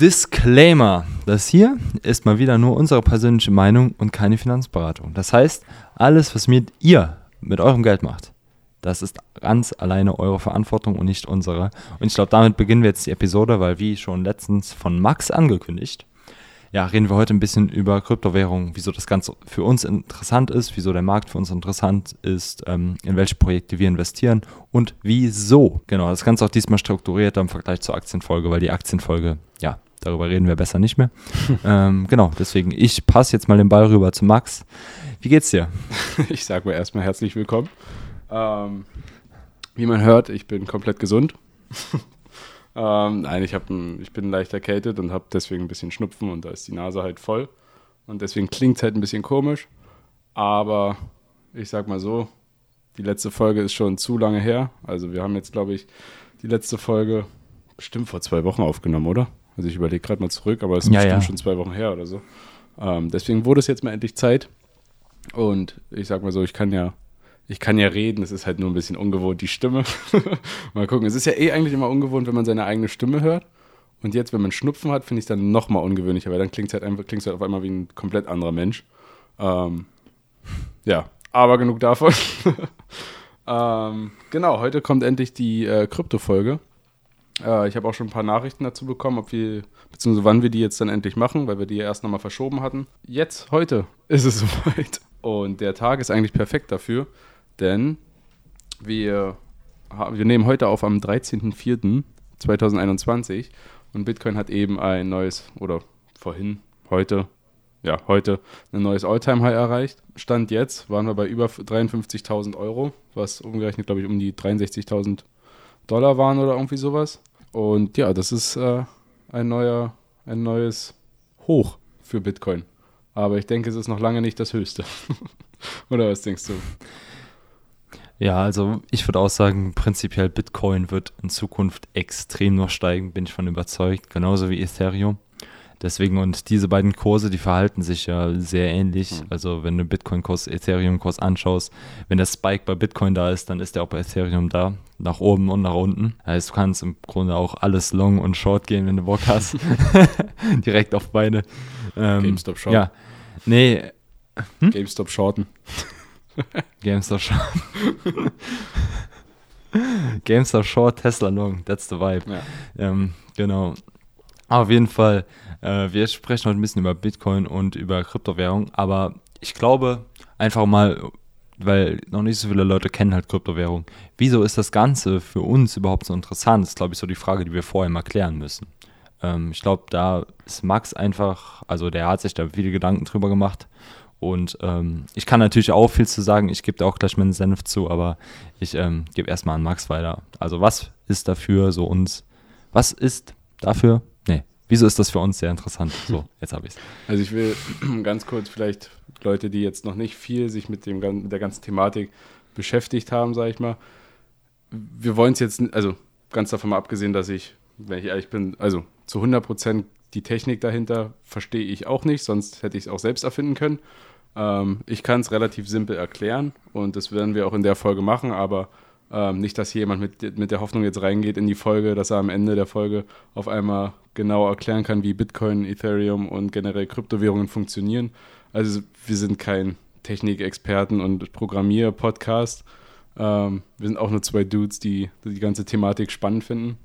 Disclaimer. Das hier ist mal wieder nur unsere persönliche Meinung und keine Finanzberatung. Das heißt, alles, was mit ihr mit eurem Geld macht, das ist ganz alleine eure Verantwortung und nicht unsere. Und ich glaube, damit beginnen wir jetzt die Episode, weil wie schon letztens von Max angekündigt, ja, reden wir heute ein bisschen über Kryptowährungen, wieso das Ganze für uns interessant ist, wieso der Markt für uns interessant ist, ähm, in welche Projekte wir investieren und wieso. Genau, das Ganze auch diesmal strukturiert im Vergleich zur Aktienfolge, weil die Aktienfolge, ja, darüber reden wir besser nicht mehr. ähm, genau, deswegen, ich passe jetzt mal den Ball rüber zu Max. Wie geht's dir? Ich sage mir erstmal herzlich willkommen. Ähm, wie man hört, ich bin komplett gesund. Ähm, nein, ich, ein, ich bin leicht erkältet und habe deswegen ein bisschen Schnupfen und da ist die Nase halt voll. Und deswegen klingt es halt ein bisschen komisch. Aber ich sag mal so, die letzte Folge ist schon zu lange her. Also wir haben jetzt, glaube ich, die letzte Folge bestimmt vor zwei Wochen aufgenommen, oder? Also ich überlege gerade mal zurück, aber es ist ja, bestimmt ja. schon zwei Wochen her oder so. Ähm, deswegen wurde es jetzt mal endlich Zeit. Und ich sag mal so, ich kann ja ich kann ja reden, es ist halt nur ein bisschen ungewohnt, die Stimme. mal gucken. Es ist ja eh eigentlich immer ungewohnt, wenn man seine eigene Stimme hört. Und jetzt, wenn man Schnupfen hat, finde ich es dann nochmal ungewöhnlicher, weil dann klingt es halt, einfach, halt auf einmal wie ein komplett anderer Mensch. Ähm, ja, aber genug davon. ähm, genau, heute kommt endlich die äh, Krypto-Folge. Äh, ich habe auch schon ein paar Nachrichten dazu bekommen, ob wir, beziehungsweise wann wir die jetzt dann endlich machen, weil wir die ja erst nochmal verschoben hatten. Jetzt, heute, ist es soweit. Und der Tag ist eigentlich perfekt dafür, denn wir, wir nehmen heute auf am 13.04.2021 und Bitcoin hat eben ein neues, oder vorhin, heute, ja, heute ein neues Alltime-High erreicht. Stand jetzt waren wir bei über 53.000 Euro, was umgerechnet, glaube ich, um die 63.000 Dollar waren oder irgendwie sowas. Und ja, das ist äh, ein, neuer, ein neues Hoch für Bitcoin. Aber ich denke, es ist noch lange nicht das höchste. oder was denkst du? Ja, also ich würde auch sagen, prinzipiell Bitcoin wird in Zukunft extrem noch steigen, bin ich von überzeugt, genauso wie Ethereum. Deswegen, und diese beiden Kurse, die verhalten sich ja sehr ähnlich. Mhm. Also, wenn du Bitcoin-Kurs, Ethereum-Kurs anschaust, wenn der Spike bei Bitcoin da ist, dann ist der auch bei Ethereum da, nach oben und nach unten. Heißt, du kannst im Grunde auch alles long und short gehen, wenn du Bock hast. Direkt auf beide. Ähm, GameStop short. Ja. Nee. Hm? GameStop shorten. GameStop Short. GameStop Short, Tesla Long, that's the vibe. Ja. Ähm, genau. Auf jeden Fall, äh, wir sprechen heute ein bisschen über Bitcoin und über Kryptowährung, aber ich glaube einfach mal, weil noch nicht so viele Leute kennen halt Kryptowährung. Wieso ist das Ganze für uns überhaupt so interessant? Das ist, glaube ich, so die Frage, die wir vorher mal klären müssen. Ähm, ich glaube, da ist Max einfach, also der hat sich da viele Gedanken drüber gemacht und ähm, ich kann natürlich auch viel zu sagen, ich gebe da auch gleich meinen Senf zu, aber ich ähm, gebe erstmal an Max weiter. Also was ist dafür so uns, was ist dafür, nee, wieso ist das für uns sehr interessant? So, jetzt habe ich es. Also ich will ganz kurz vielleicht Leute, die jetzt noch nicht viel sich mit, dem, mit der ganzen Thematik beschäftigt haben, sage ich mal, wir wollen es jetzt, also ganz davon mal abgesehen, dass ich, wenn ich ehrlich bin, also zu 100 Prozent die Technik dahinter verstehe ich auch nicht, sonst hätte ich es auch selbst erfinden können. Ähm, ich kann es relativ simpel erklären und das werden wir auch in der Folge machen, aber ähm, nicht, dass jemand mit, mit der Hoffnung jetzt reingeht in die Folge, dass er am Ende der Folge auf einmal genau erklären kann, wie Bitcoin, Ethereum und generell Kryptowährungen funktionieren. Also wir sind kein Technikexperten und Programmier-Podcast. Ähm, wir sind auch nur zwei Dudes, die die ganze Thematik spannend finden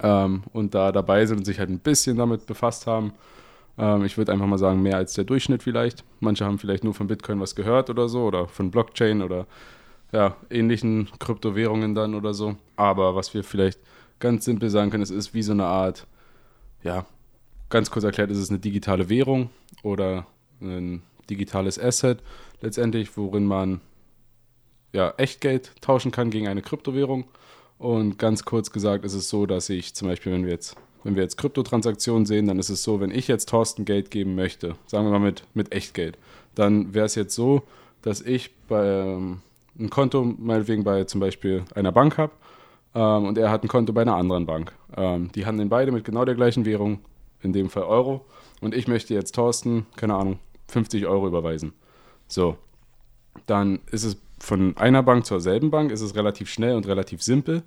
ähm, und da dabei sind und sich halt ein bisschen damit befasst haben. Ähm, ich würde einfach mal sagen, mehr als der Durchschnitt vielleicht. Manche haben vielleicht nur von Bitcoin was gehört oder so oder von Blockchain oder ja, ähnlichen Kryptowährungen dann oder so. Aber was wir vielleicht ganz simpel sagen können, es ist wie so eine Art, ja, ganz kurz erklärt, ist es eine digitale Währung oder ein digitales Asset letztendlich, worin man ja, Echtgeld tauschen kann gegen eine Kryptowährung. Und ganz kurz gesagt ist es so, dass ich zum Beispiel, wenn wir jetzt wenn wir jetzt Kryptotransaktionen sehen, dann ist es so, wenn ich jetzt Thorsten Geld geben möchte, sagen wir mal mit, mit Echtgeld, dann wäre es jetzt so, dass ich bei, ähm, ein Konto meinetwegen bei zum Beispiel einer Bank habe ähm, und er hat ein Konto bei einer anderen Bank. Ähm, die handeln beide mit genau der gleichen Währung, in dem Fall Euro. Und ich möchte jetzt Thorsten, keine Ahnung, 50 Euro überweisen. So, dann ist es von einer Bank zur selben Bank, ist es relativ schnell und relativ simpel.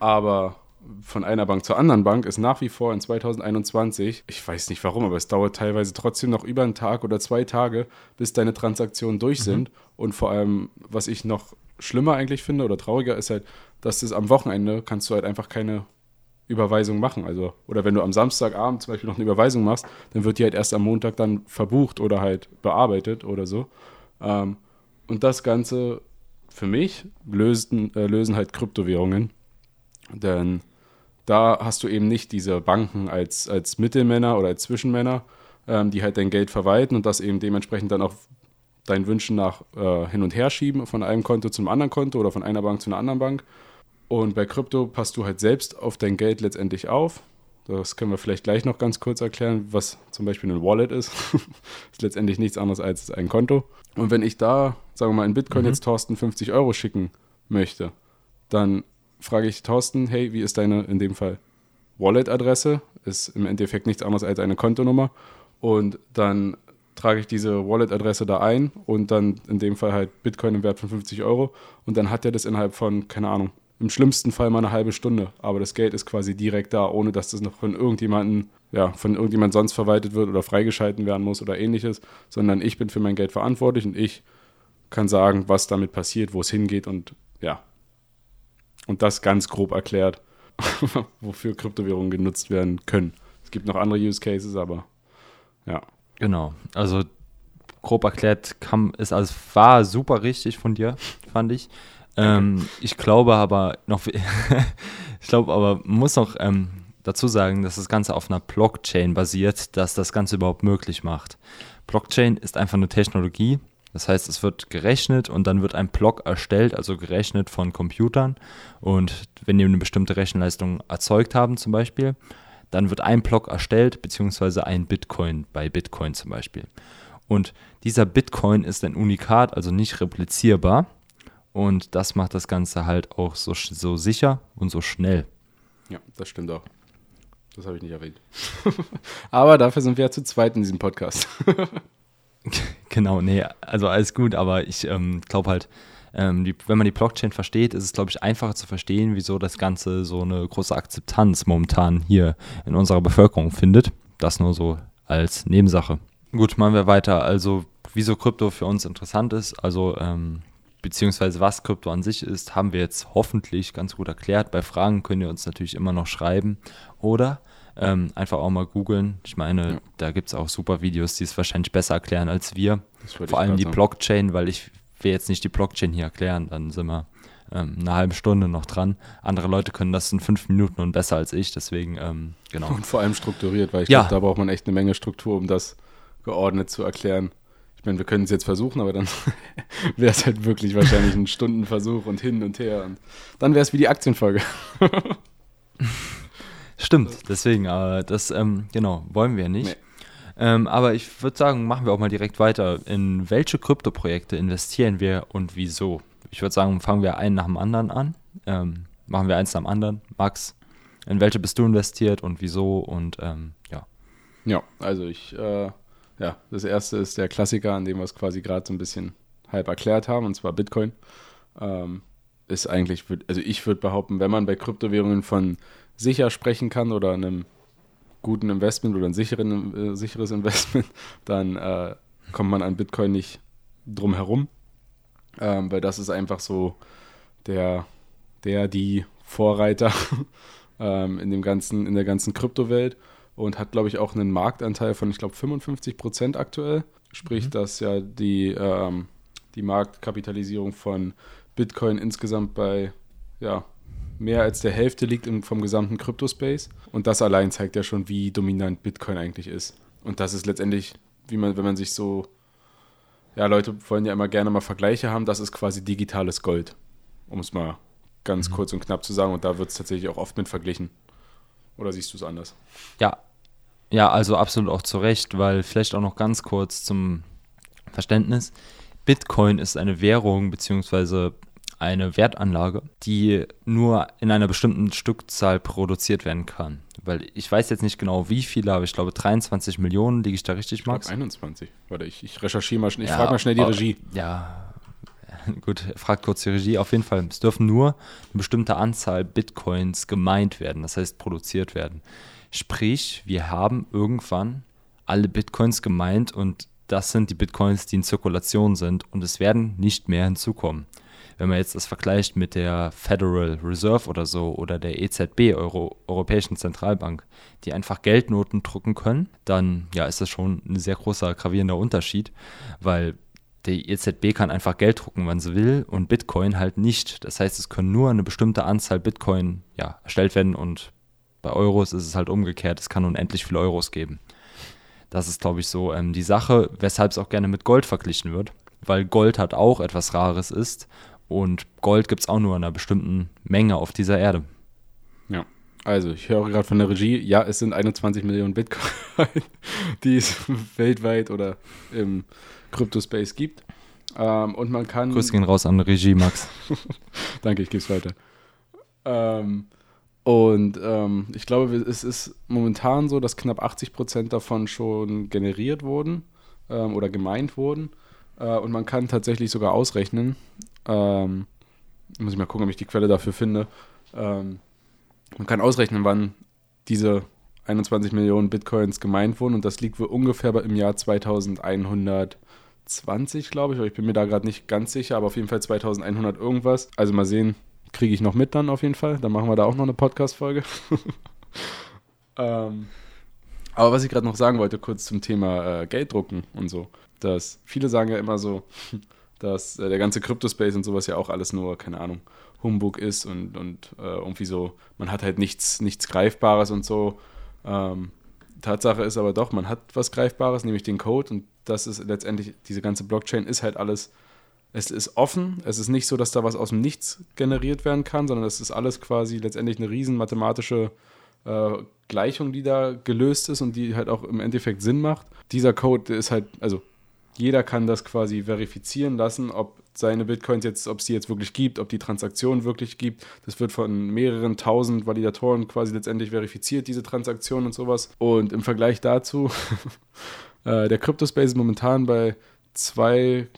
Aber von einer Bank zur anderen Bank ist nach wie vor in 2021, ich weiß nicht warum, aber es dauert teilweise trotzdem noch über einen Tag oder zwei Tage, bis deine Transaktionen durch mhm. sind. Und vor allem, was ich noch schlimmer eigentlich finde oder trauriger, ist halt, dass es am Wochenende kannst du halt einfach keine Überweisung machen. Also, oder wenn du am Samstagabend zum Beispiel noch eine Überweisung machst, dann wird die halt erst am Montag dann verbucht oder halt bearbeitet oder so. Ähm, und das Ganze für mich lösen, äh, lösen halt Kryptowährungen. Denn da hast du eben nicht diese Banken als, als Mittelmänner oder als Zwischenmänner, ähm, die halt dein Geld verwalten und das eben dementsprechend dann auch deinen Wünschen nach äh, hin und her schieben, von einem Konto zum anderen Konto oder von einer Bank zu einer anderen Bank. Und bei Krypto passt du halt selbst auf dein Geld letztendlich auf. Das können wir vielleicht gleich noch ganz kurz erklären, was zum Beispiel ein Wallet ist. ist letztendlich nichts anderes als ein Konto. Und wenn ich da, sagen wir mal, in Bitcoin mhm. jetzt Thorsten 50 Euro schicken möchte, dann frage ich Thorsten, hey, wie ist deine, in dem Fall, Wallet-Adresse? Ist im Endeffekt nichts anderes als eine Kontonummer. Und dann trage ich diese Wallet-Adresse da ein und dann in dem Fall halt Bitcoin im Wert von 50 Euro. Und dann hat er das innerhalb von, keine Ahnung, im schlimmsten Fall mal eine halbe Stunde. Aber das Geld ist quasi direkt da, ohne dass das noch von irgendjemandem, ja, von irgendjemand sonst verwaltet wird oder freigeschalten werden muss oder ähnliches, sondern ich bin für mein Geld verantwortlich und ich kann sagen, was damit passiert, wo es hingeht und ja, und das ganz grob erklärt, wofür Kryptowährungen genutzt werden können. Es gibt noch andere Use Cases, aber ja. Genau, also grob erklärt kam, ist also war super richtig von dir, fand ich. Ähm, ich glaube aber noch, ich glaube aber, muss noch ähm, dazu sagen, dass das Ganze auf einer Blockchain basiert, dass das Ganze überhaupt möglich macht. Blockchain ist einfach eine Technologie, das heißt, es wird gerechnet und dann wird ein Block erstellt, also gerechnet von Computern. Und wenn die eine bestimmte Rechenleistung erzeugt haben, zum Beispiel, dann wird ein Block erstellt, beziehungsweise ein Bitcoin bei Bitcoin zum Beispiel. Und dieser Bitcoin ist ein Unikat, also nicht replizierbar. Und das macht das Ganze halt auch so, so sicher und so schnell. Ja, das stimmt auch. Das habe ich nicht erwähnt. Aber dafür sind wir ja zu zweit in diesem Podcast. Genau, nee, also alles gut, aber ich ähm, glaube halt, ähm, die, wenn man die Blockchain versteht, ist es, glaube ich, einfacher zu verstehen, wieso das Ganze so eine große Akzeptanz momentan hier in unserer Bevölkerung findet. Das nur so als Nebensache. Gut, machen wir weiter. Also, wieso Krypto für uns interessant ist, also ähm, beziehungsweise was Krypto an sich ist, haben wir jetzt hoffentlich ganz gut erklärt. Bei Fragen könnt ihr uns natürlich immer noch schreiben oder ähm, einfach auch mal googeln. Ich meine, ja. da gibt es auch super Videos, die es wahrscheinlich besser erklären als wir. Vor allem die sagen. Blockchain, weil ich will jetzt nicht die Blockchain hier erklären, dann sind wir ähm, eine halbe Stunde noch dran. Andere Leute können das in fünf Minuten und besser als ich, deswegen, ähm, genau. Und vor allem strukturiert, weil ich ja. glaube, da braucht man echt eine Menge Struktur, um das geordnet zu erklären. Ich meine, wir können es jetzt versuchen, aber dann wäre es halt wirklich wahrscheinlich ein Stundenversuch und hin und her. Und dann wäre es wie die Aktienfolge. Stimmt, deswegen, aber das, ähm, genau, wollen wir nicht. Nee. Ähm, aber ich würde sagen, machen wir auch mal direkt weiter. In welche Kryptoprojekte investieren wir und wieso? Ich würde sagen, fangen wir einen nach dem anderen an. Ähm, machen wir eins nach dem anderen. Max, in welche bist du investiert und wieso? Und ähm, ja. Ja, also ich, äh, ja, das erste ist der Klassiker, an dem wir es quasi gerade so ein bisschen halb erklärt haben, und zwar Bitcoin. Ähm, ist eigentlich, also ich würde behaupten, wenn man bei Kryptowährungen von sicher sprechen kann oder einem guten Investment oder ein sicheren, äh, sicheres Investment, dann äh, kommt man an Bitcoin nicht drum herum, ähm, weil das ist einfach so der, der die Vorreiter ähm, in dem ganzen, in der ganzen Kryptowelt und hat, glaube ich, auch einen Marktanteil von, ich glaube, 55 Prozent aktuell. Sprich, mhm. dass ja die, ähm, die Marktkapitalisierung von Bitcoin insgesamt bei ja, mehr als der Hälfte liegt im, vom gesamten Kryptospace. Und das allein zeigt ja schon, wie dominant Bitcoin eigentlich ist. Und das ist letztendlich, wie man, wenn man sich so, ja, Leute wollen ja immer gerne mal Vergleiche haben, das ist quasi digitales Gold. Um es mal ganz mhm. kurz und knapp zu sagen. Und da wird es tatsächlich auch oft mit verglichen. Oder siehst du es anders? Ja. Ja, also absolut auch zu Recht, weil vielleicht auch noch ganz kurz zum Verständnis. Bitcoin ist eine Währung beziehungsweise eine Wertanlage, die nur in einer bestimmten Stückzahl produziert werden kann. Weil ich weiß jetzt nicht genau, wie viele, aber ich glaube 23 Millionen, liege ich da richtig, Max? Ich 21. Warte, ich, ich recherchiere mal schnell, ich ja, frage mal schnell die Regie. Ja, gut, fragt kurz die Regie. Auf jeden Fall, es dürfen nur eine bestimmte Anzahl Bitcoins gemeint werden, das heißt produziert werden. Sprich, wir haben irgendwann alle Bitcoins gemeint und das sind die Bitcoins, die in Zirkulation sind und es werden nicht mehr hinzukommen. Wenn man jetzt das vergleicht mit der Federal Reserve oder so oder der EZB, Euro, Europäischen Zentralbank, die einfach Geldnoten drucken können, dann ja, ist das schon ein sehr großer gravierender Unterschied, weil die EZB kann einfach Geld drucken, wann sie will und Bitcoin halt nicht. Das heißt, es können nur eine bestimmte Anzahl Bitcoin ja, erstellt werden und bei Euros ist es halt umgekehrt, es kann unendlich viele Euros geben. Das ist, glaube ich, so ähm, die Sache, weshalb es auch gerne mit Gold verglichen wird, weil Gold halt auch etwas Rares ist und Gold gibt es auch nur in einer bestimmten Menge auf dieser Erde. Ja, also ich höre gerade von der Regie, ja, es sind 21 Millionen Bitcoin, die es weltweit oder im Crypto-Space gibt. Ähm, und man kann. Grüß gehen raus an die Regie, Max. Danke, ich gebe es weiter. Ähm, und ähm, ich glaube, es ist momentan so, dass knapp 80 Prozent davon schon generiert wurden ähm, oder gemeint wurden. Äh, und man kann tatsächlich sogar ausrechnen, ähm, muss ich mal gucken, ob ich die Quelle dafür finde. Ähm, man kann ausrechnen, wann diese 21 Millionen Bitcoins gemeint wurden und das liegt wohl ungefähr im Jahr 2120, glaube ich, ich bin mir da gerade nicht ganz sicher, aber auf jeden Fall 2100 irgendwas. Also mal sehen, kriege ich noch mit dann auf jeden Fall. Dann machen wir da auch noch eine Podcast-Folge. ähm, aber was ich gerade noch sagen wollte, kurz zum Thema äh, Gelddrucken und so, dass viele sagen ja immer so, dass äh, der ganze Crypto-Space und sowas ja auch alles nur, keine Ahnung, Humbug ist und, und äh, irgendwie so, man hat halt nichts, nichts Greifbares und so. Ähm, Tatsache ist aber doch, man hat was Greifbares, nämlich den Code und das ist letztendlich, diese ganze Blockchain ist halt alles, es ist offen, es ist nicht so, dass da was aus dem Nichts generiert werden kann, sondern es ist alles quasi letztendlich eine riesen mathematische äh, Gleichung, die da gelöst ist und die halt auch im Endeffekt Sinn macht. Dieser Code ist halt, also jeder kann das quasi verifizieren lassen, ob seine Bitcoins jetzt, ob es die jetzt wirklich gibt, ob die Transaktion wirklich gibt. Das wird von mehreren tausend Validatoren quasi letztendlich verifiziert, diese Transaktion und sowas. Und im Vergleich dazu, äh, der Crypto-Space ist momentan bei zwei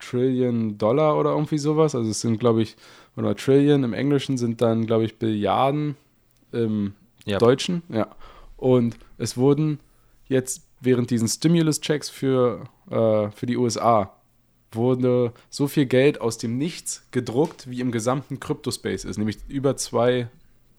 Trillion Dollar oder irgendwie sowas. Also es sind, glaube ich, oder Trillion im Englischen sind dann, glaube ich, Billiarden im yep. Deutschen. Ja. Und es wurden jetzt während diesen Stimulus-Checks für, äh, für die USA wurde so viel Geld aus dem Nichts gedruckt, wie im gesamten Crypto-Space ist, nämlich über 2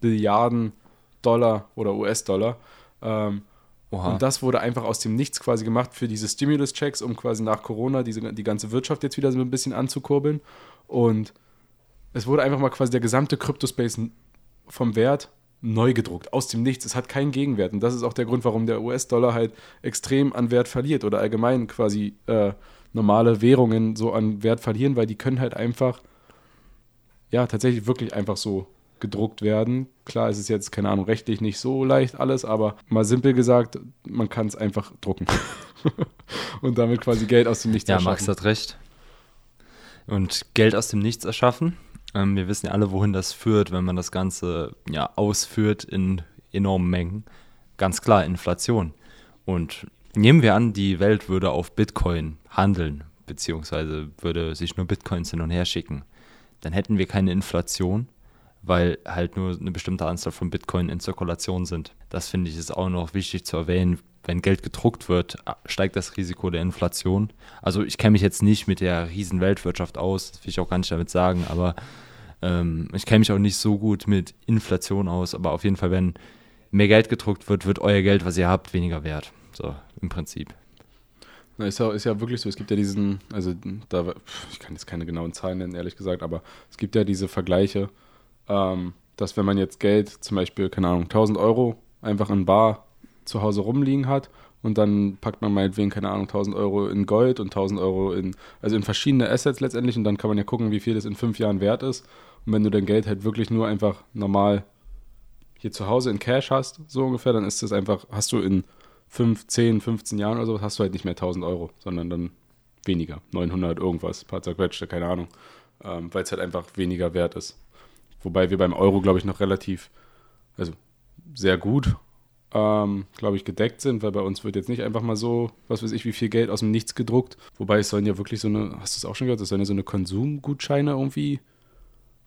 Billiarden Dollar oder US-Dollar. Ähm, und das wurde einfach aus dem Nichts quasi gemacht für diese Stimulus-Checks, um quasi nach Corona diese, die ganze Wirtschaft jetzt wieder so ein bisschen anzukurbeln. Und es wurde einfach mal quasi der gesamte Crypto-Space vom Wert neu gedruckt, aus dem Nichts. Es hat keinen Gegenwert. Und das ist auch der Grund, warum der US-Dollar halt extrem an Wert verliert oder allgemein quasi äh, normale Währungen so an Wert verlieren, weil die können halt einfach, ja, tatsächlich wirklich einfach so gedruckt werden. Klar, es ist jetzt, keine Ahnung, rechtlich nicht so leicht alles, aber mal simpel gesagt, man kann es einfach drucken. und damit quasi Geld aus dem Nichts ja, erschaffen. Ja, Max hat recht. Und Geld aus dem Nichts erschaffen ähm, wir wissen ja alle, wohin das führt, wenn man das Ganze ja, ausführt in enormen Mengen. Ganz klar, Inflation. Und nehmen wir an, die Welt würde auf Bitcoin handeln, beziehungsweise würde sich nur Bitcoins hin und her schicken. Dann hätten wir keine Inflation, weil halt nur eine bestimmte Anzahl von Bitcoin in Zirkulation sind. Das finde ich ist auch noch wichtig zu erwähnen, wenn Geld gedruckt wird, steigt das Risiko der Inflation. Also ich kenne mich jetzt nicht mit der riesen Weltwirtschaft aus, das will ich auch gar nicht damit sagen, aber ähm, ich kenne mich auch nicht so gut mit Inflation aus, aber auf jeden Fall, wenn mehr Geld gedruckt wird, wird euer Geld, was ihr habt, weniger wert. So, im Prinzip. Na, ist, ja, ist ja wirklich so. Es gibt ja diesen, also da, ich kann jetzt keine genauen Zahlen nennen, ehrlich gesagt, aber es gibt ja diese Vergleiche, ähm, dass wenn man jetzt Geld, zum Beispiel, keine Ahnung, 1000 Euro einfach in Bar zu Hause rumliegen hat und dann packt man meinetwegen, keine Ahnung, 1000 Euro in Gold und 1000 Euro in, also in verschiedene Assets letztendlich und dann kann man ja gucken, wie viel das in fünf Jahren wert ist. Und wenn du dein Geld halt wirklich nur einfach normal hier zu Hause in Cash hast, so ungefähr, dann ist das einfach, hast du in 5, 10, 15 Jahren oder so, hast du halt nicht mehr 1000 Euro, sondern dann weniger, 900 irgendwas, paar zerquetschte, keine Ahnung, ähm, weil es halt einfach weniger wert ist. Wobei wir beim Euro, glaube ich, noch relativ, also sehr gut ähm, glaube ich, gedeckt sind, weil bei uns wird jetzt nicht einfach mal so, was weiß ich, wie viel Geld aus dem Nichts gedruckt. Wobei es sollen ja wirklich so eine, hast du es auch schon gehört, es sollen ja so eine Konsumgutscheine irgendwie